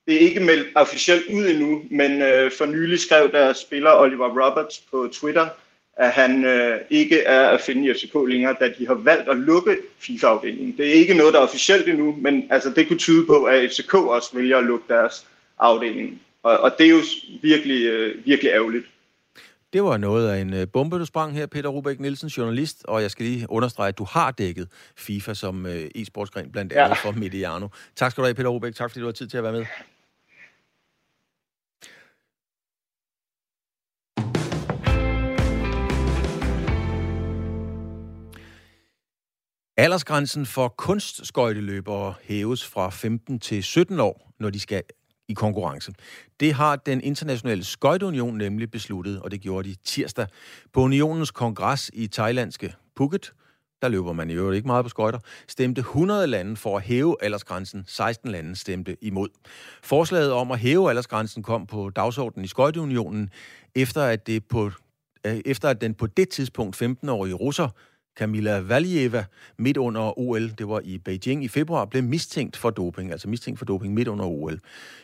det er ikke meldt officielt ud endnu, men øh, for nylig skrev der spiller Oliver Roberts på Twitter, at han øh, ikke er at finde i FCK længere, da de har valgt at lukke FIFA-afdelingen. Det er ikke noget, der er officielt endnu, men altså, det kunne tyde på, at FCK også vælger at lukke deres afdeling. Og, og det er jo virkelig, øh, virkelig ærgerligt. Det var noget af en øh, bombe, du sprang her, Peter Rubæk Nielsen, journalist, og jeg skal lige understrege, at du har dækket FIFA som øh, e-sportsgren, blandt andet ja. for Mediano. Tak skal du have, Peter Rubæk. Tak fordi du har tid til at være med. Aldersgrænsen for kunstskøjteløbere hæves fra 15 til 17 år, når de skal i konkurrence. Det har den internationale skøjteunion nemlig besluttet, og det gjorde de tirsdag. På unionens kongres i thailandske Phuket, der løber man i øvrigt ikke meget på skøjter, stemte 100 lande for at hæve aldersgrænsen. 16 lande stemte imod. Forslaget om at hæve aldersgrænsen kom på dagsordenen i Skøjteunionen, efter at, det på, øh, efter at den på det tidspunkt 15-årige russer Kamila Valieva midt under OL, det var i Beijing i februar, blev mistænkt for doping, altså mistænkt for doping midt under OL.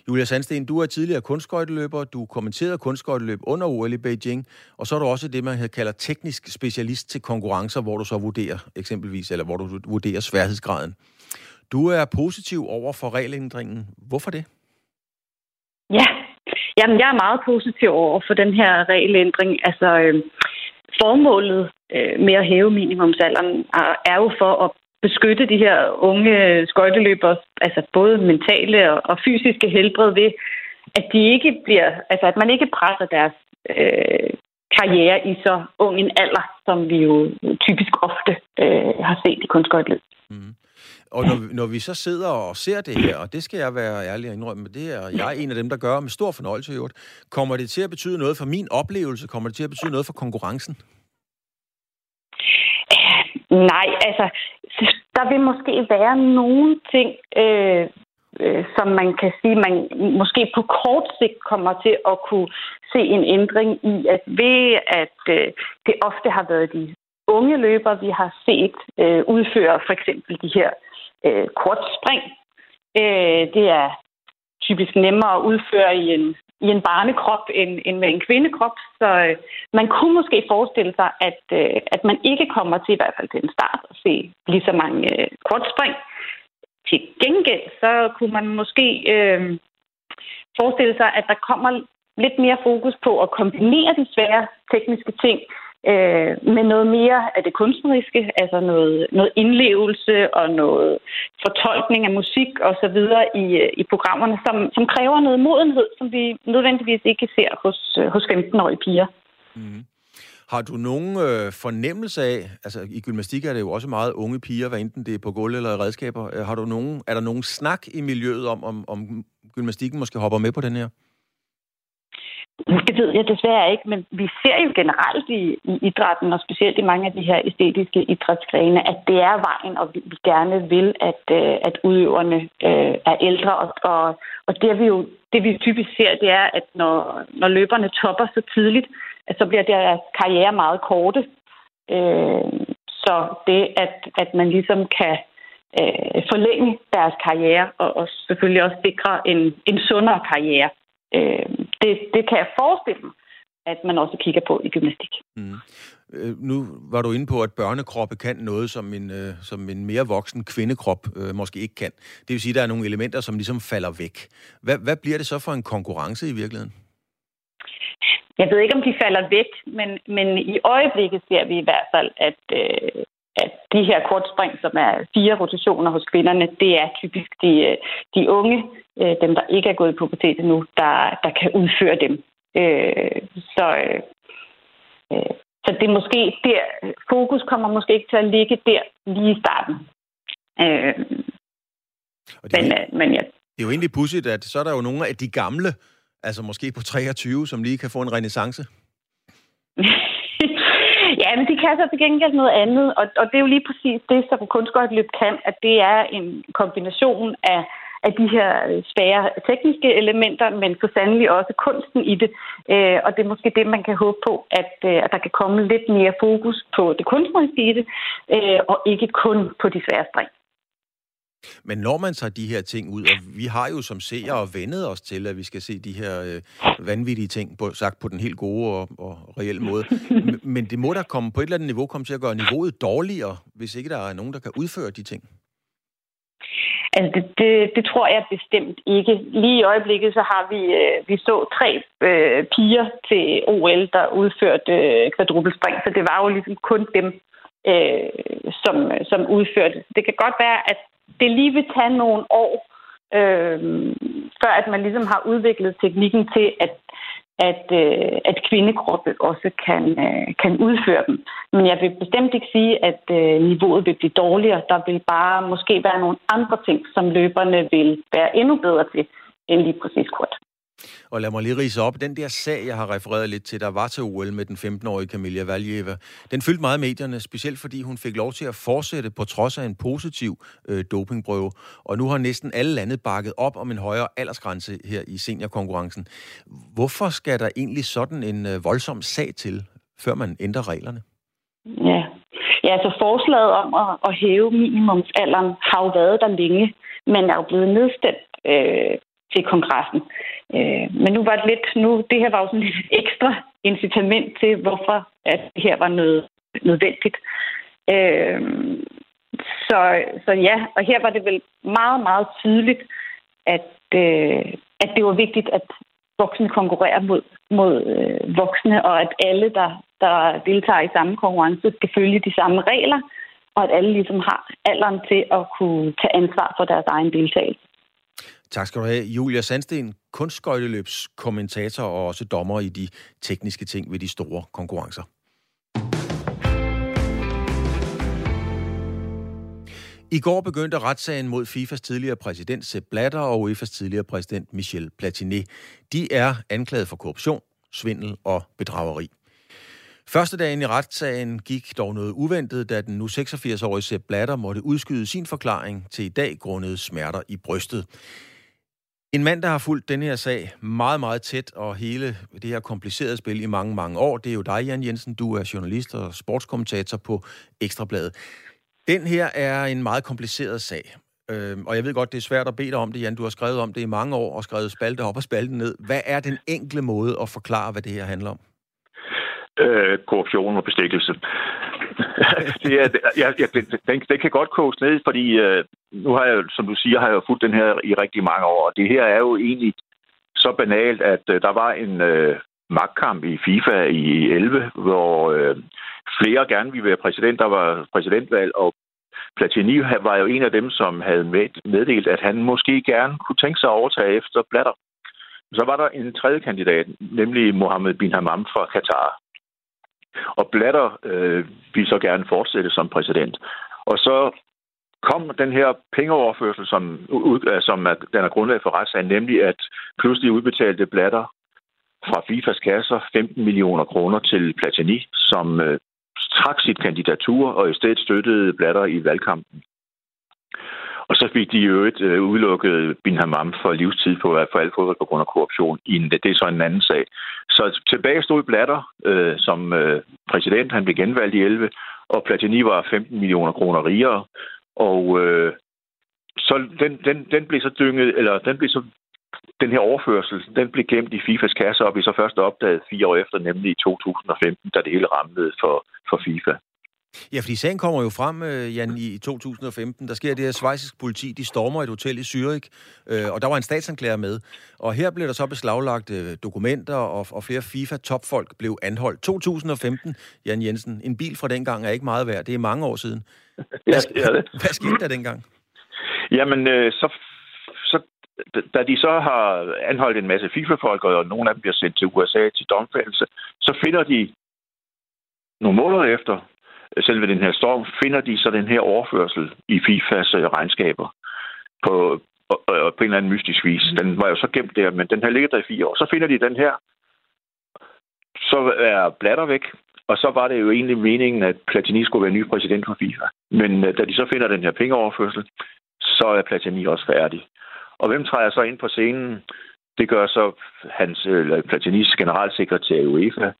Julia Sandsten, du er tidligere kunstskøjteløber, du kommenterede kunstskøjteløb under OL i Beijing, og så er du også det, man kalder teknisk specialist til konkurrencer, hvor du så vurderer eksempelvis, eller hvor du vurderer sværhedsgraden. Du er positiv over for regelændringen. Hvorfor det? Ja, Jamen, jeg er meget positiv over for den her regelændring. Altså, øh, formålet øh, med at hæve minimumsalderen er jo for at beskytte de her unge skøjteløbere, altså både mentale og, og fysiske helbred ved, at de ikke bliver, altså at man ikke presser deres øh, karriere i så ung en alder, som vi jo typisk ofte øh, har set i kunstskøjteløb. Mm. Og når, når vi så sidder og ser det her, og det skal jeg være ærlig og indrømme, det er jeg er en af dem, der gør med stor fornøjelse i øvrigt, kommer det til at betyde noget for min oplevelse? Kommer det til at betyde noget for konkurrencen? Nej, altså, der vil måske være nogle ting, øh, øh, som man kan sige, man måske på kort sigt kommer til at kunne se en ændring i, at ved at øh, det ofte har været de unge løbere, vi har set øh, udføre for eksempel de her øh, kortspring. Øh, det er typisk nemmere at udføre i en i en barnekrop end, end med en kvindekrop. Så øh, man kunne måske forestille sig, at, øh, at man ikke kommer til i hvert fald til en start at se lige så mange øh, kortspring. Til gengæld så kunne man måske øh, forestille sig, at der kommer lidt mere fokus på at kombinere de svære tekniske ting øh, med noget mere af det kunstneriske, altså noget, noget indlevelse og noget fortolkning af musik og så videre i, øh, i programmerne, som, som kræver noget modenhed, som vi nødvendigvis ikke ser hos, øh, hos 15-årige piger. Mm. Har du nogen øh, fornemmelse af, altså i gymnastik er det jo også meget unge piger, hvad enten det er på gulv eller redskaber. Øh, har du nogen, er der nogen snak i miljøet om, om, om gymnastikken måske hopper med på den her? Det ved jeg desværre ikke, men vi ser jo generelt i, i idrætten, og specielt i mange af de her æstetiske idrætsgrene, at det er vejen, og vi gerne vil, at, øh, at udøverne øh, er ældre. Og, og, og det, vi jo, det vi typisk ser, det er, at når, når løberne topper så tidligt, at så bliver deres karriere meget korte. Øh, så det, at, at man ligesom kan øh, forlænge deres karriere, og, og selvfølgelig også sikre en, en sundere karriere, øh, det, det kan jeg forestille mig, at man også kigger på i gymnastik. Mm. Øh, nu var du inde på, at børnekroppe kan noget, som en, øh, som en mere voksen kvindekrop øh, måske ikke kan. Det vil sige, at der er nogle elementer, som ligesom falder væk. Hvad, hvad bliver det så for en konkurrence i virkeligheden? Jeg ved ikke, om de falder væk, men, men i øjeblikket ser vi i hvert fald, at, øh, at de her kortspring, som er fire rotationer hos kvinderne, det er typisk de, øh, de unge, øh, dem der ikke er gået på pubertet endnu, der, der kan udføre dem. Øh, så, øh, øh, så det er måske der, fokus kommer måske ikke til at ligge der lige i starten. Øh, det, men, er, men ja. det er jo egentlig pudsigt, at så er der jo nogle af de gamle, altså måske på 23, som lige kan få en renaissance. Ja, men de kan så til gengæld noget andet, og, og det er jo lige præcis det, som kunstgøjtløb kan, at det er en kombination af, af de her øh, svære tekniske elementer, men så sandelig også kunsten i det. Øh, og det er måske det, man kan håbe på, at, øh, at der kan komme lidt mere fokus på det kunstneriske i det, øh, og ikke kun på de svære spring. Men når man tager de her ting ud, og vi har jo som seere vendet os til, at vi skal se de her øh, vanvittige ting, på, sagt på den helt gode og, og reelle måde. Men det må da komme på et eller andet niveau komme til at gøre niveauet dårligere, hvis ikke der er nogen, der kan udføre de ting. Altså, det, det, det tror jeg bestemt ikke. Lige i øjeblikket, så har vi, øh, vi så tre øh, piger til OL, der udførte øh, kvadruppelspring, så det var jo ligesom kun dem, øh, som, som udførte. Det kan godt være, at det lige vil tage nogle år, øh, før at man ligesom har udviklet teknikken til, at at, øh, at kvindekroppe også kan, øh, kan udføre dem. Men jeg vil bestemt ikke sige, at øh, niveauet vil blive dårligere. Der vil bare måske være nogle andre ting, som løberne vil være endnu bedre til end lige præcis kort. Og lad mig lige rise op. Den der sag, jeg har refereret lidt til, der var til OL med den 15-årige Camilla Valjeva, den fyldte meget medierne, specielt fordi hun fik lov til at fortsætte på trods af en positiv øh, dopingprøve. Og nu har næsten alle lande bakket op om en højere aldersgrænse her i seniorkonkurrencen. Hvorfor skal der egentlig sådan en øh, voldsom sag til, før man ændrer reglerne? Ja, ja altså forslaget om at, at hæve minimumsalderen har jo været der længe, men er jo blevet nedstemt øh, til kongressen. Øh, men nu var det lidt, nu, det her var jo sådan lidt ekstra incitament til, hvorfor at det her var noget nødvendigt. Øh, så, så ja, og her var det vel meget, meget tydeligt, at, øh, at det var vigtigt, at voksne konkurrerer mod, mod øh, voksne, og at alle, der, der deltager i samme konkurrence, skal følge de samme regler, og at alle ligesom har alderen til at kunne tage ansvar for deres egen deltagelse. Tak skal du have. Julia Sandsten, kunstskøjteløbskommentator og også dommer i de tekniske ting ved de store konkurrencer. I går begyndte retssagen mod FIFAs tidligere præsident Sepp Blatter og UEFA's tidligere præsident Michel Platini. De er anklaget for korruption, svindel og bedrageri. Første dagen i retssagen gik dog noget uventet, da den nu 86-årige Sepp Blatter måtte udskyde sin forklaring til i dag grundet smerter i brystet. En mand, der har fulgt den her sag meget, meget tæt, og hele det her komplicerede spil i mange, mange år, det er jo dig, Jan Jensen. Du er journalist og sportskommentator på Ekstrabladet. Den her er en meget kompliceret sag. Øh, og jeg ved godt, det er svært at bede dig om det, Jan. Du har skrevet om det i mange år og skrevet spalte op og spalte ned. Hvad er den enkle måde at forklare, hvad det her handler om? Øh, korruption og bestikkelse. det, er, ja, jeg, den, den kan godt koges ned, fordi øh, nu har jeg, som du siger, har jeg fulgt den her i rigtig mange år, og det her er jo egentlig så banalt, at øh, der var en øh, magtkamp i FIFA i 11, hvor øh, flere gerne ville være præsident. Der var præsidentvalg, og Platini var jo en af dem, som havde meddelt, at han måske gerne kunne tænke sig at overtage efter Blatter. Så var der en tredje kandidat, nemlig Mohammed bin Hammam fra Katar. Og Blatter øh, vil så gerne fortsætte som præsident. Og så kom den her pengeoverførsel, som, ud, øh, som er, den er grundlag for retssagen, nemlig at pludselig udbetalte Blatter fra FIFAs kasser 15 millioner kroner til Platini, som øh, trak sit kandidatur og i stedet støttede Blatter i valgkampen. Og så fik de jo øvrigt øh, udelukket Bin Hammam for livstid på øh, for alt fodbold på grund af korruption. Det er så en anden sag. Så tilbage stod Blatter øh, som øh, præsident. Han blev genvalgt i 11, og Platini var 15 millioner kroner rigere. Og øh, så den, den, den blev så dynget, eller den blev så den her overførsel, den blev gemt i FIFAs kasse, og vi så først opdaget fire år efter, nemlig i 2015, da det hele ramlede for, for FIFA. Ja, fordi sagen kommer jo frem, øh, Jan, i 2015. Der sker det her svejsisk politi, de stormer et hotel i Zürich, øh, og der var en statsanklager med. Og her blev der så beslaglagt øh, dokumenter, og, og flere FIFA-topfolk blev anholdt. 2015, Jan Jensen, en bil fra dengang er ikke meget værd. Det er mange år siden. Hvad, ja, det er det. Hvad skete der dengang? Jamen, øh, så, så da de så har anholdt en masse FIFA-folk, og nogle af dem bliver sendt til USA til domfældelse, så finder de nogle måneder efter, selve den her storm, finder de så den her overførsel i FIFAs øh, regnskaber på, på, en eller anden mystisk vis. Den var jo så gemt der, men den har ligget der i fire år. Så finder de den her, så er Blatter væk, og så var det jo egentlig meningen, at Platini skulle være ny præsident for FIFA. Men øh, da de så finder den her pengeoverførsel, så er Platini også færdig. Og hvem træder så ind på scenen? Det gør så hans, eller Platinis generalsekretær i UEFA,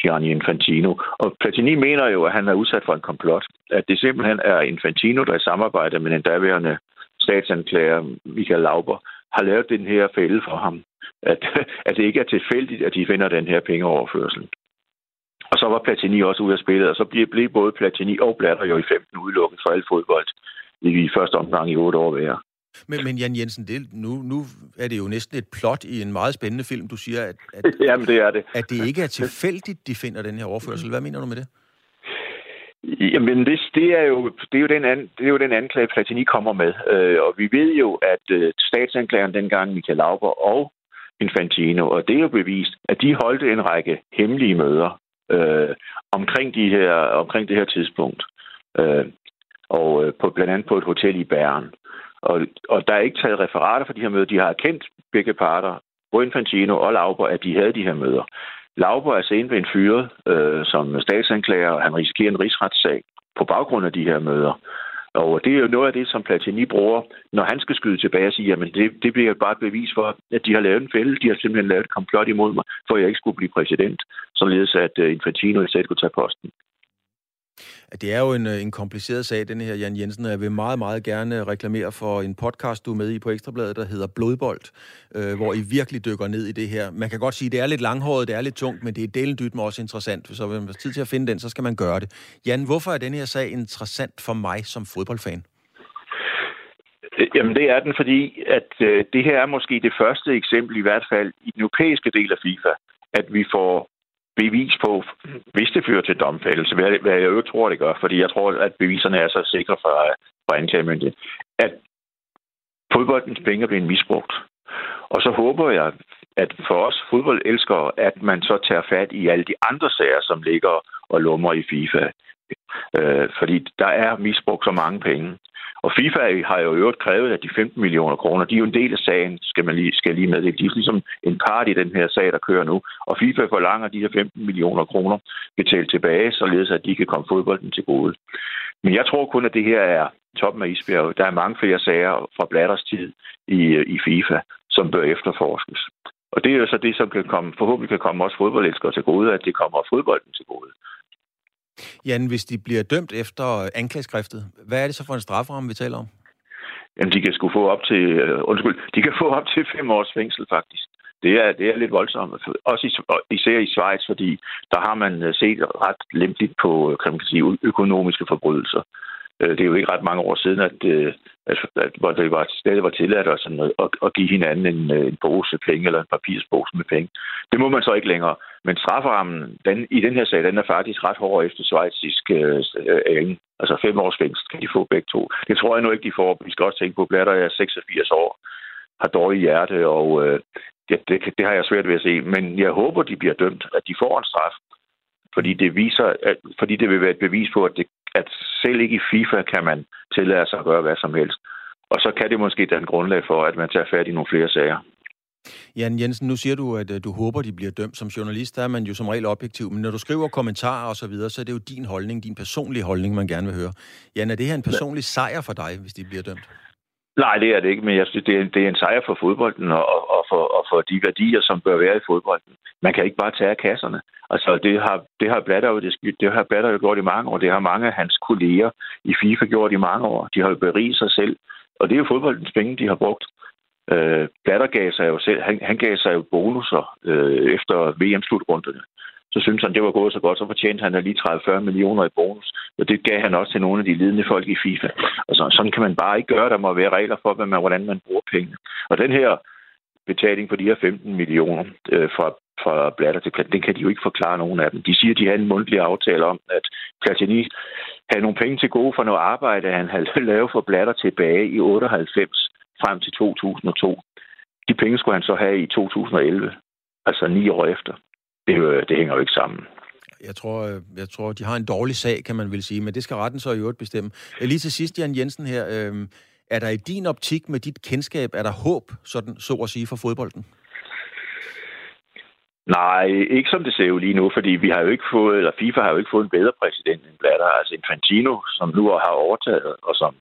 Gianni Infantino. Og Platini mener jo, at han er udsat for en komplot. At det simpelthen er Infantino, der i samarbejde med den daværende statsanklager Michael Lauber, har lavet den her fælde for ham. At, at det ikke er tilfældigt, at de finder den her pengeoverførsel. Og så var Platini også ude af spillet, og så blev, blev både Platini og Blatter jo i 15 udelukket for al fodbold i første omgang i otte år hver. Men, men Jan Jensen, det, nu, nu er det jo næsten et plot i en meget spændende film. Du siger, at, at, Jamen, det er det. at det ikke er tilfældigt, de finder den her overførsel. Hvad mener du med det? Jamen, det, det, er jo, det, er jo den an, det er jo den anklage, Platini kommer med. Øh, og vi ved jo, at øh, statsanklageren dengang, Michael Lauber og Infantino, og det er jo bevist, at de holdte en række hemmelige møder øh, omkring, de her, omkring det her tidspunkt. Øh, og øh, på, blandt andet på et hotel i Bern. Og, og der er ikke taget referater for de her møder. De har erkendt begge parter, både Infantino og Lauber, at de havde de her møder. Lauber er senere blevet fyret øh, som statsanklager, og han risikerer en rigsretssag på baggrund af de her møder. Og det er jo noget af det, som Platini bruger, når han skal skyde tilbage og sige, jamen det, det bliver bare et bevis for, at de har lavet en fælde. De har simpelthen lavet et komplot imod mig, for at jeg ikke skulle blive præsident, således at øh, Infantino i stedet kunne tage posten. Det er jo en, øh, en kompliceret sag, den her, Jan Jensen, og jeg vil meget, meget gerne øh, reklamere for en podcast, du er med i på Ekstrabladet, der hedder Blodbold, øh, hvor I virkelig dykker ned i det her. Man kan godt sige, at det er lidt langhåret, det er lidt tungt, men det er delendyt med også interessant. Så hvis man har tid til at finde den, så skal man gøre det. Jan, hvorfor er den her sag interessant for mig som fodboldfan? Jamen, det er den, fordi at øh, det her er måske det første eksempel, i hvert fald i den europæiske del af FIFA, at vi får bevis på, hvis det fører til domfældelse, hvad, hvad jeg jo tror, det gør, fordi jeg tror, at beviserne er så sikre fra, fra anklagemyndigheden, at fodboldens penge bliver misbrugt. Og så håber jeg, at for os fodboldelskere, at man så tager fat i alle de andre sager, som ligger og lummer i FIFA. Øh, fordi der er misbrugt så mange penge. Og FIFA har jo øvrigt krævet, at de 15 millioner kroner, de er jo en del af sagen, skal man lige, skal lige med. Det er ligesom en part i den her sag, der kører nu. Og FIFA forlanger de her 15 millioner kroner betalt tilbage, således at de kan komme fodbolden til gode. Men jeg tror kun, at det her er toppen af isbjerget. Der er mange flere sager fra Blatters tid i, i FIFA, som bør efterforskes. Og det er jo så det, som kan komme, forhåbentlig kan komme også fodboldelskere til gode, at det kommer fodbolden til gode. Jan, hvis de bliver dømt efter anklageskriftet, hvad er det så for en straframme, vi taler om? Jamen, de kan sgu få op til, uh, undskyld, de kan få op til fem års fængsel, faktisk. Det er, det er lidt voldsomt. Også i, især i Schweiz, fordi der har man øh, set ret lempeligt på øh, kan man sige, økonomiske forbrydelser. Det er jo ikke ret mange år siden, at, øh, at, at hvor det var, stadig var tilladt at, sådan, at, at give hinanden en, en pose penge eller en papirspose med penge. Det må man så ikke længere. Men strafferammen den, i den her sag, den er faktisk ret hård efter svejtsisk øh, øh Altså fem års fængsel kan de få begge to. Det tror jeg nu ikke, de får. Vi skal også tænke på, at Blatter er 86 år, har dårlig hjerte, og øh, det, det, det har jeg svært ved at se. Men jeg håber, de bliver dømt, at de får en straf. fordi det viser, at, fordi det vil være et bevis på, at, det, at selv ikke i FIFA kan man tillade sig at gøre hvad som helst. Og så kan det måske danne grundlag for, at man tager fat i nogle flere sager. Jan Jensen, nu siger du, at øh, du håber, de bliver dømt. Som journalist der er man jo som regel objektiv, men når du skriver kommentarer og så videre, så er det jo din holdning, din personlige holdning, man gerne vil høre. Jan, er det her en personlig sejr for dig, hvis de bliver dømt? Nej, det er det ikke, men jeg synes, det er, det er en sejr for fodbolden og, og, for, og for de værdier, som bør være i fodbolden. Man kan ikke bare tage kasserne. Altså, det har, det har Blatter jo, det, det har Blatter jo gjort i mange år. Det har mange af hans kolleger i FIFA gjort i mange år. De har jo beriget sig selv. Og det er jo fodboldens penge, de har brugt. Øh, Blatter gav sig jo selv, han, han gav sig jo bonusser øh, efter VM-slutrunderne. Så synes han, det var gået så godt, så fortjente han lige 30-40 millioner i bonus. Og det gav han også til nogle af de ledende folk i FIFA. Og så, sådan kan man bare ikke gøre. Der må være regler for, hvad man, hvordan man bruger penge. Og den her betaling på de her 15 millioner øh, fra, fra Blatter til Platini, den kan de jo ikke forklare nogen af dem. De siger, at de havde en mundtlig aftale om, at Platini havde nogle penge til gode for noget arbejde, han havde lavet for Blatter tilbage i 98 frem til 2002. De penge skulle han så have i 2011, altså ni år efter. Det, det hænger jo ikke sammen. Jeg tror, øh, jeg tror, de har en dårlig sag, kan man vel sige, men det skal retten så i øvrigt bestemme. Øh, lige til sidst, Jan Jensen her, øh, er der i din optik med dit kendskab, er der håb, sådan, så at sige, for fodbolden? Nej, ikke som det ser ud lige nu, fordi vi har jo ikke fået, eller FIFA har jo ikke fået en bedre præsident end Blatter, altså Infantino, som nu har overtaget, og som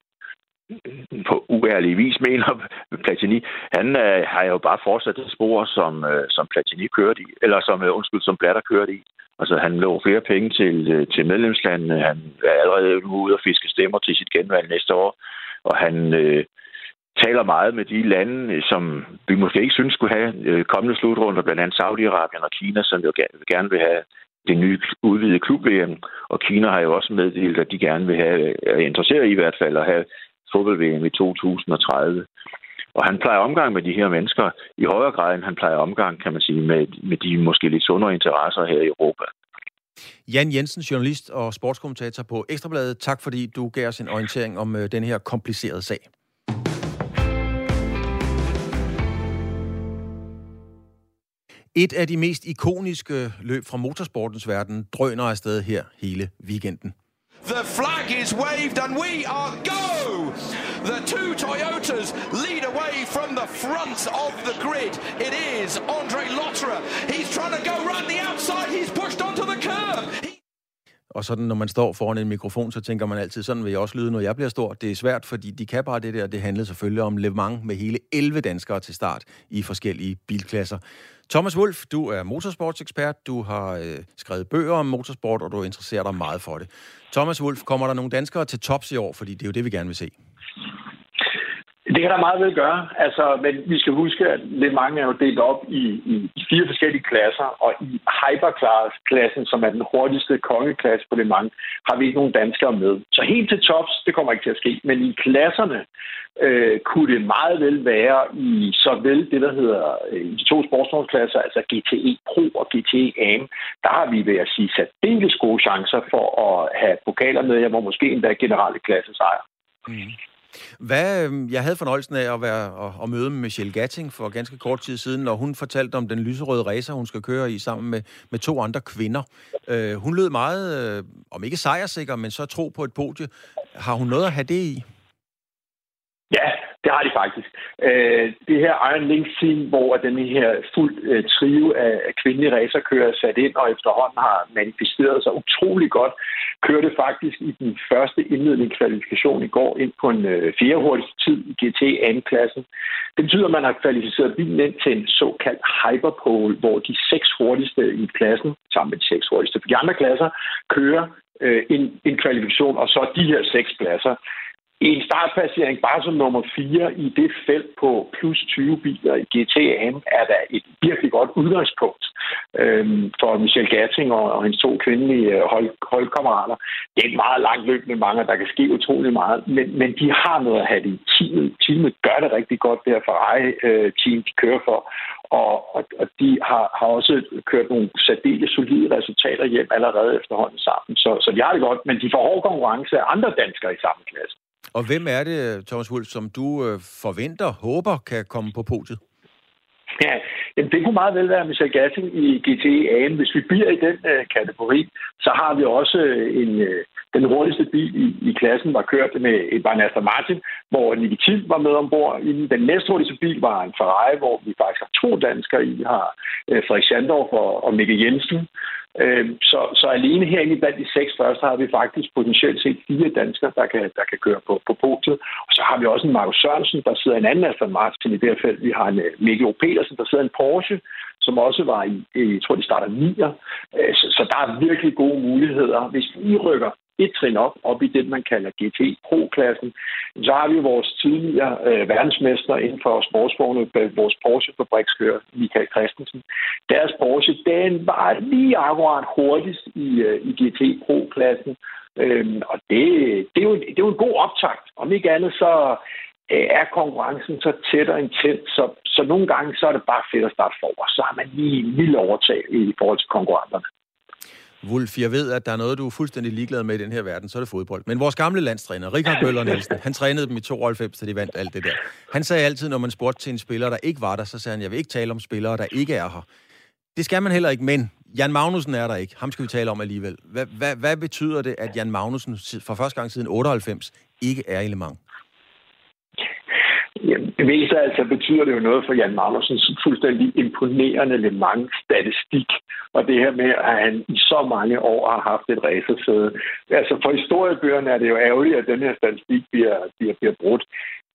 på uærlig vis mener Platini, han øh, har jo bare fortsat det spor, som, øh, som Platini kørte i, eller som, øh, undskyld, som Blatter kørte i. Altså, han lå flere penge til, øh, til medlemslandene. Han er allerede nu ude og fiske stemmer til sit genvalg næste år. Og han øh, taler meget med de lande, som vi måske ikke synes skulle have øh, kommende slutrunder, blandt andet Saudi-Arabien og Kina, som jo gerne vil have det nye udvidede klub -VM. Og Kina har jo også meddelt, at de gerne vil have, øh, er interesseret i, i hvert fald, at have fodbold-VM i 2030. Og han plejer omgang med de her mennesker i højere grad, end han plejer omgang, kan man sige, med, med de måske lidt sundere interesser her i Europa. Jan Jensen, journalist og sportskommentator på Ekstrabladet. Tak fordi du gav os en orientering om øh, den her komplicerede sag. Et af de mest ikoniske løb fra motorsportens verden drøner afsted her hele weekenden. The flag is waved and we are go! The two Toyotas lead away from the front of the grid. It is Andre Lotterer. He's trying to go round the outside. He's pushed onto the curb. Og sådan, når man står foran en mikrofon, så tænker man altid, sådan vil jeg også lyde, når jeg bliver stor. Det er svært, fordi de kan bare det der. Det handlede selvfølgelig om Le Mans med hele 11 danskere til start i forskellige bilklasser. Thomas Wolf, du er motorsportsekspert, du har øh, skrevet bøger om motorsport, og du interesserer dig meget for det. Thomas Wolf, kommer der nogle danskere til tops i år? Fordi det er jo det, vi gerne vil se. Det kan der meget vel gøre, altså, men vi skal huske, at lidt mange er jo delt op i, i, i fire forskellige klasser, og i hyperclass-klassen, som er den hurtigste kongeklasse på det mange, har vi ikke nogen danskere med. Så helt til tops, det kommer ikke til at ske, men i klasserne øh, kunne det meget vel være i såvel det, der hedder øh, de to sportsvognsklasser, altså GTE Pro og GTE AM, der har vi ved at sige særdeles gode chancer for at have pokaler med, jeg må måske endda generelle klasse sejre. Mm. Hvad, øhm, jeg havde fornøjelsen af at, være, at, at møde Michelle Gatting for ganske kort tid siden, og hun fortalte om den lyserøde racer, hun skal køre i sammen med, med to andre kvinder. Øh, hun lød meget, øh, om ikke sejrsikker, men så tro på et podie. Har hun noget at have det i? Ja, det har de faktisk. Øh, det her Iron Link Team, hvor den her fuld øh, trio af kvindelige racerkører sat ind og efterhånden har manifesteret sig utrolig godt, kørte faktisk i den første indledende kvalifikation i går ind på en øh, fjerde hurtigste tid i GT klassen Det betyder, at man har kvalificeret bilen ind til en såkaldt hyperpole, hvor de seks hurtigste i klassen, sammen med de seks hurtigste for de andre klasser, kører øh, en, en kvalifikation, og så de her seks pladser en startplacering bare som nummer 4 i det felt på plus 20 biler i GTA'en er da et virkelig godt udgangspunkt øhm, for Michel Gatting og, og hendes to kvindelige øh, hold, holdkammerater. Det er et meget langt løb med mange, der kan ske utrolig meget, men, men de har noget at have det i teamet. Teamet gør det rigtig godt, det her Ferrari-team, øh, de kører for, og, og, og de har, har også kørt nogle særdeles solide resultater hjem allerede efterhånden sammen. Så, så de har det godt, men de får hård konkurrence af andre danskere i samme klasse. Og hvem er det, Thomas Wulff, som du øh, forventer, håber kan komme på podiet? Ja, jamen det kunne meget vel være Michel Gatting i GTA'en. Hvis vi bliver i den øh, kategori, så har vi også øh, en, øh, den hurtigste bil i, i klassen var kørt med et var Aston Martin, hvor Nicky var med ombord. Den næste hurtigste bil var en Ferrari, hvor vi faktisk har to danskere i. Har øh, Frederik Schandorf og, og Mikkel Jensen. Øh, så, så alene herinde blandt de seks første har vi faktisk potentielt set fire danskere, der kan, der kan køre på, på podiet. Og så har vi også en Markus Sørensen, der sidder en anden Aston Martin i det her felt. Vi har en øh, Mikkel O. Petersen, der sidder en Porsche, som også var i, jeg tror, de starter 9'er. Øh, så, så der er virkelig gode muligheder. Hvis vi rykker et trin op, op i det, man kalder GT Pro-klassen. Så har vi vores tidligere øh, verdensmester inden for sportsvogne, øh, vores Porsche-fabrikskører, Michael Christensen. Deres Porsche, den var lige akkurat hurtigst i, øh, i GT Pro-klassen. Øhm, og det, det, er jo, det er jo en god optakt. Om ikke andet, så øh, er konkurrencen så tæt og intens, så, så nogle gange så er det bare fedt at starte for, og så har man lige en lille overtag i forhold til konkurrenterne. Wolf, jeg ved, at der er noget, du er fuldstændig ligeglad med i den her verden, så er det fodbold. Men vores gamle landstræner, Richard Bøller Nielsen, han trænede dem i 92, da de vandt alt det der. Han sagde altid, når man spurgte til en spiller, der ikke var der, så sagde han, jeg vil ikke tale om spillere, der ikke er her. Det skal man heller ikke, men Jan Magnussen er der ikke. Ham skal vi tale om alligevel. Hvad, hvad, hvad betyder det, at Jan Magnussen for første gang siden 98 ikke er i Le Mans? Jamen, det meste altså betyder det jo noget for Jan Magnussens fuldstændig imponerende Le Mans statistik. Og det her med, at han i så mange år har haft et racersæde. Altså for historiebøgerne er det jo ærgerligt, at den her statistik bliver, bliver, bliver brudt.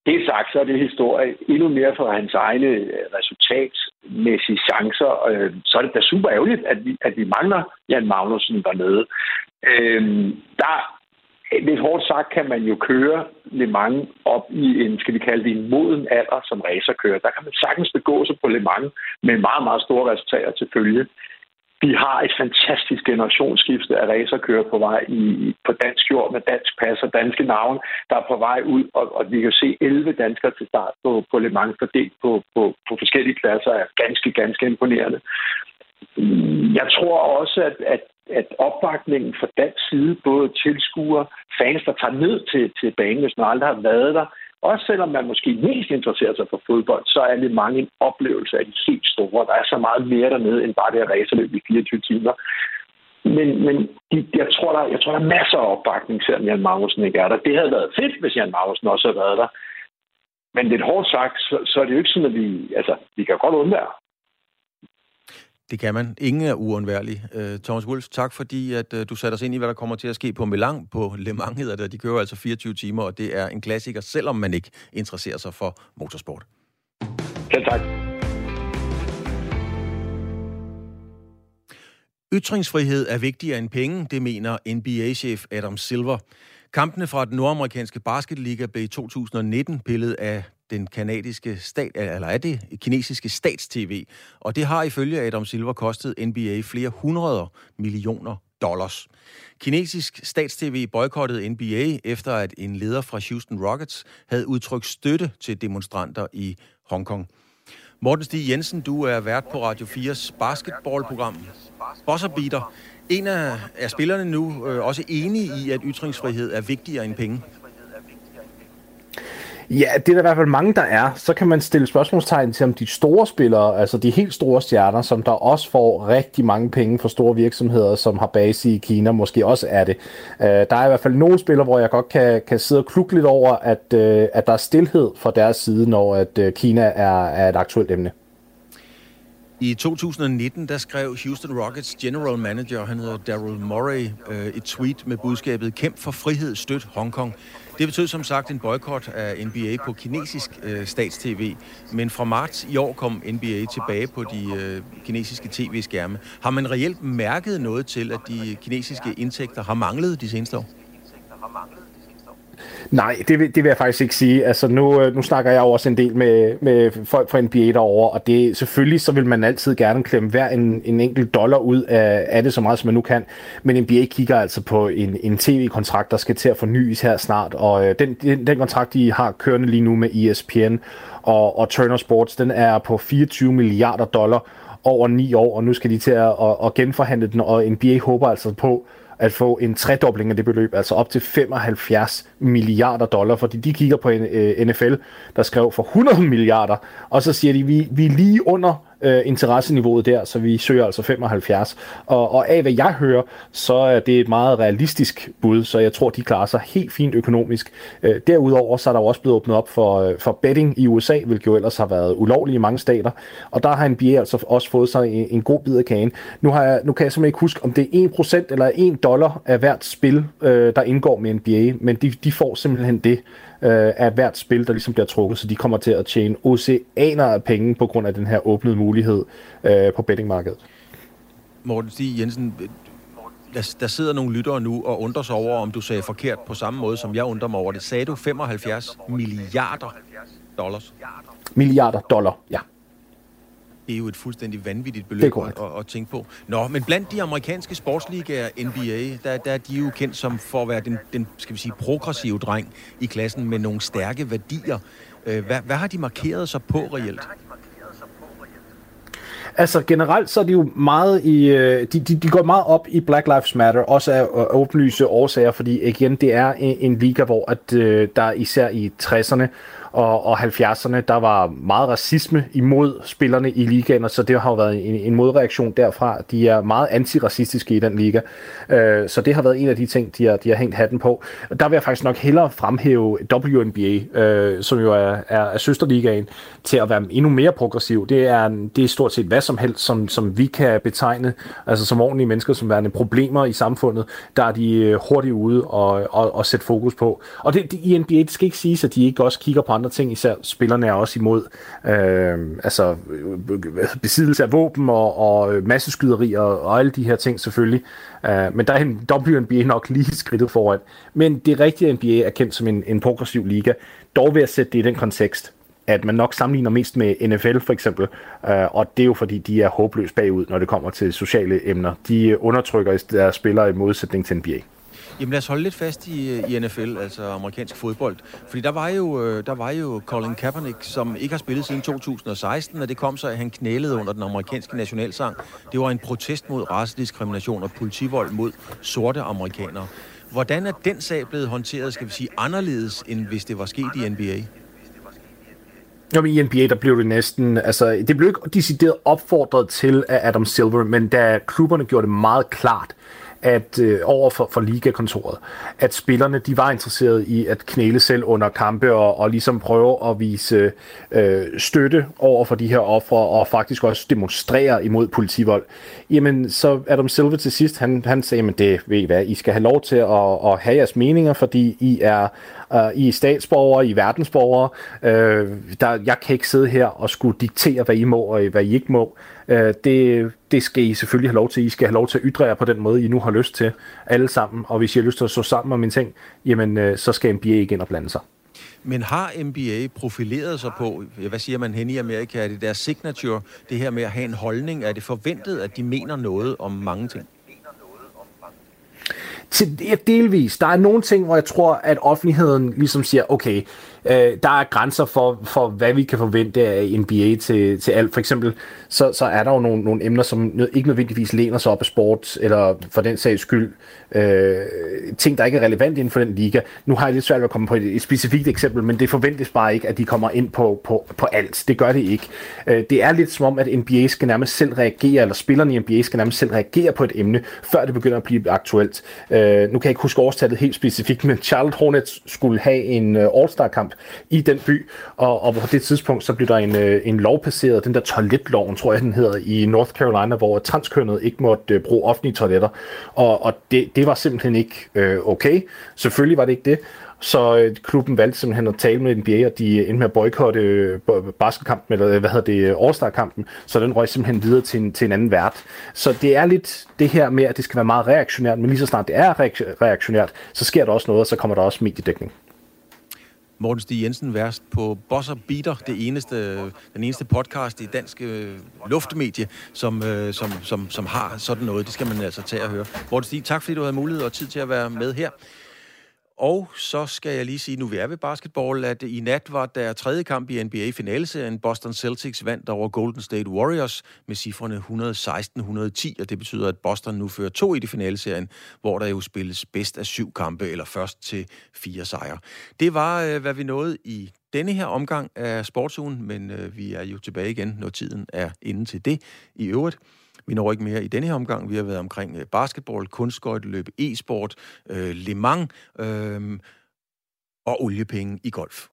Det sagt, så er det historie endnu mere for hans egne øh, resultatmæssige chancer. Øh, så er det da super ærgerligt, at vi, at vi mangler Jan Magnussen dernede. Øhm, der lidt hårdt sagt kan man jo køre Le Mans op i en, skal vi kalde det, en moden alder som racerkører. Der kan man sagtens begå sig på Le Mans med meget, meget store resultater til følge. Vi har et fantastisk generationsskifte af racerkører på vej i, på dansk jord med dansk pas og danske navne, der er på vej ud, og, og vi kan se 11 danskere til start på, på Le Mans fordelt på, på, på forskellige klasser er ganske, ganske imponerende. Jeg tror også, at, at at opbakningen fra dansk side, både tilskuere, fans, der tager ned til, til banen, hvis man aldrig har været der, også selvom man måske mest interesserer sig for fodbold, så er det mange en oplevelse af de helt store. Der er så meget mere dernede, end bare det at racerløb i 24 timer. Men, men de, jeg, tror, der, jeg tror, der er masser af opbakning, selvom Jan Magnussen ikke er der. Det havde været fedt, hvis Jan Magnussen også havde været der. Men lidt hårdt sagt, så, så er det jo ikke sådan, at vi... Altså, vi kan godt undvære. Det kan man. Ingen er uundværlig. Uh, Thomas Wolf, tak fordi at, uh, du satte os ind i, hvad der kommer til at ske på Milan. På Le Mans hedder det. De kører altså 24 timer, og det er en klassiker, selvom man ikke interesserer sig for motorsport. Selv tak. Ytringsfrihed er vigtigere end penge, det mener NBA-chef Adam Silver. Kampene fra den nordamerikanske basketliga blev i 2019 pillet af den kanadiske stat, eller er det kinesiske statstv, og det har ifølge Adam Silver kostet NBA flere hundrede millioner dollars. Kinesisk statstv boykottede NBA efter at en leder fra Houston Rockets havde udtrykt støtte til demonstranter i Hongkong. Morten Stig Jensen, du er vært på Radio 4's basketballprogram Bosserbeater. En af er spillerne nu øh, også enige i, at ytringsfrihed er vigtigere end penge? Ja, det er der i hvert fald mange, der er. Så kan man stille spørgsmålstegn til, om de store spillere, altså de helt store stjerner, som der også får rigtig mange penge for store virksomheder, som har base i Kina, måske også er det. Uh, der er i hvert fald nogle spillere, hvor jeg godt kan, kan sidde og klukke lidt over, at, uh, at der er stillhed fra deres side, når at uh, Kina er, er et aktuelt emne. I 2019, der skrev Houston Rockets general manager, han hedder Daryl Morey, et tweet med budskabet Kæmp for frihed, støt Hongkong. Det betød som sagt en boykot af NBA på kinesisk øh, statstv, men fra marts i år kom NBA tilbage på de øh, kinesiske tv-skærme. Har man reelt mærket noget til, at de kinesiske indtægter har manglet de seneste år? Nej, det vil, det vil jeg faktisk ikke sige. Altså nu, øh, nu snakker jeg jo også en del med, med folk fra NBA derovre, og det selvfølgelig så vil man altid gerne klemme hver en, en enkelt dollar ud af, af det så meget som man nu kan. Men NBA kigger altså på en, en tv-kontrakt, der skal til at fornyes her snart, og øh, den, den, den kontrakt, de har kørende lige nu med ESPN og, og Turner Sports, den er på 24 milliarder dollar over ni år, og nu skal de til at, at, at genforhandle den, og NBA håber altså på at få en tredobling af det beløb, altså op til 75 milliarder dollar, fordi de kigger på NFL, øh, der skrev for 100 milliarder, og så siger de, vi, vi er lige under øh, interesseniveauet der, så vi søger altså 75. Og, og af hvad jeg hører, så er det et meget realistisk bud, så jeg tror, de klarer sig helt fint økonomisk. Øh, derudover så er der jo også blevet åbnet op for, øh, for betting i USA, hvilket jo ellers har været ulovligt i mange stater, og der har NBA altså også fået sig en, en god bid af kagen. Nu, har jeg, nu kan jeg simpelthen ikke huske, om det er 1% eller 1 dollar af hvert spil, øh, der indgår med NBA, men de, de får simpelthen det øh, af hvert spil, der ligesom bliver trukket, så de kommer til at tjene oceaner af penge på grund af den her åbnede mulighed øh, på bettingmarkedet. Morten Stig Jensen, der, der sidder nogle lyttere nu og undrer sig over, om du sagde forkert på samme måde, som jeg undrer mig over det. Sagde du 75 milliarder dollars? Milliarder dollar, ja det er jo et fuldstændig vanvittigt beløb at, at, at tænke på. Nå, men blandt de amerikanske sportsligaer, NBA, der, der er de jo kendt som for at være den, den skal vi sige, progressive dreng i klassen med nogle stærke værdier. Øh, hvad, hvad har de markeret sig på reelt? Altså generelt så er de jo meget i, øh, de, de, de går meget op i Black Lives Matter, også af åbenlyse årsager, fordi igen, det er en, en liga, hvor at, øh, der især i 60'erne og, og 70'erne, der var meget racisme imod spillerne i ligaen, og så det har jo været en, en modreaktion derfra. De er meget antiracistiske i den liga, øh, så det har været en af de ting, de har, de har hængt hatten på. Der vil jeg faktisk nok hellere fremhæve WNBA, øh, som jo er, er, er søsterligaen, til at være endnu mere progressiv. Det er, det er stort set hvad som helst, som, som vi kan betegne, altså som ordentlige mennesker, som værende problemer i samfundet, der er de øh, hurtigt ude og, og, og sætte fokus på. Og det, det, i NBA, det skal ikke siges, at de ikke også kigger på andre ting, især spillerne er også imod øhm, altså, øh, altså besiddelse af våben og, og øh, masseskyderier og alle de her ting selvfølgelig. Øh, men der er en WNBA nok lige skridtet foran. Men det rigtige NBA er kendt som en, en progressiv liga. Dog ved at sætte det i den kontekst, at man nok sammenligner mest med NFL for eksempel, øh, og det er jo fordi, de er håbløst bagud, når det kommer til sociale emner. De undertrykker deres spillere i modsætning til NBA. Jamen lad os holde lidt fast i, øh, i NFL, altså amerikansk fodbold. Fordi der var, jo, øh, der var jo Colin Kaepernick, som ikke har spillet siden 2016, og det kom så, at han knælede under den amerikanske nationalsang. Det var en protest mod racediskrimination og politivold mod sorte amerikanere. Hvordan er den sag blevet håndteret, skal vi sige, anderledes, end hvis det var sket i NBA? Jamen, i NBA, der blev det næsten, altså, det blev ikke decideret opfordret til af Adam Silver, men da klubberne gjorde det meget klart, at øh, over for, for ligakontoret, at spillerne de var interesserede i at knæle selv under kampe og, og ligesom prøve at vise øh, støtte over for de her ofre og faktisk også demonstrere imod politivold. Jamen, så Adam Silver til sidst, han, han sagde, men det ved I hvad, I skal have lov til at, at have jeres meninger, fordi I er øh, I er statsborgere, I er verdensborgere. Øh, der, jeg kan ikke sidde her og skulle diktere, hvad I må og hvad I ikke må. Uh, det, det skal I selvfølgelig have lov til. I skal have lov til at ytre jer på den måde, I nu har lyst til, alle sammen. Og hvis I har lyst til at stå sammen om en ting, jamen uh, så skal NBA ikke ind og blande sig. Men har NBA profileret sig på, hvad siger man hen i Amerika, er det deres signature, det her med at have en holdning? Er det forventet, at de mener noget om mange ting? Til, ja, delvis. Der er nogle ting, hvor jeg tror, at offentligheden ligesom siger, okay, øh, der er grænser for, for, hvad vi kan forvente af NBA til, til alt. For eksempel, så, så er der jo nogle, nogle emner, som ikke nødvendigvis læner sig op af sport, eller for den sags skyld, øh, ting, der ikke er relevant inden for den liga. Nu har jeg lidt svært ved at komme på et, et specifikt eksempel, men det forventes bare ikke, at de kommer ind på, på, på alt. Det gør det ikke. Øh, det er lidt som om, at NBA skal nærmest selv reagere, eller spillerne i NBA skal nærmest selv reagere på et emne, før det begynder at blive aktuelt. Øh, nu kan jeg ikke huske årstallet helt specifikt, men Charlotte Hornets skulle have en øh, All-Star-kamp i den by, og, og på det tidspunkt, så blev der en, øh, en lov passeret, den der toiletloven, tror jeg den hedder, i North Carolina, hvor transkønnet ikke måtte øh, bruge offentlige toiletter, og, og det, det var simpelthen ikke øh, okay. Selvfølgelig var det ikke det, så øh, klubben valgte simpelthen at tale med NBA, og de endte med at boykotte basketkampen, eller hvad hedder det, All-Star-kampen, så den røg simpelthen videre til en, til en anden vært. Så det er lidt det her med, at det skal være meget reaktionært, men lige så snart det er reaktionært, så sker der også noget, og så kommer der også mediedækning. Morten Stig Jensen, værst på Bosser Beater, det eneste, den eneste podcast i dansk øh, luftmedie, som, øh, som, som, som har sådan noget. Det skal man altså tage og høre. Morten Stig, tak fordi du havde mulighed og tid til at være med her. Og så skal jeg lige sige, nu vi er ved basketball, at i nat var der tredje kamp i NBA-finaleserien. Boston Celtics vandt over Golden State Warriors med cifrene 116-110, og det betyder, at Boston nu fører to i det finaleserien, hvor der jo spilles bedst af syv kampe, eller først til fire sejre. Det var, øh, hvad vi nåede i denne her omgang af sportsugen, men øh, vi er jo tilbage igen, når tiden er inde til det i øvrigt. Vi når ikke mere i denne her omgang. Vi har været omkring øh, basketball, kunstskøjteløb, e-sport, øh, Le Mans øh, og oliepenge i golf.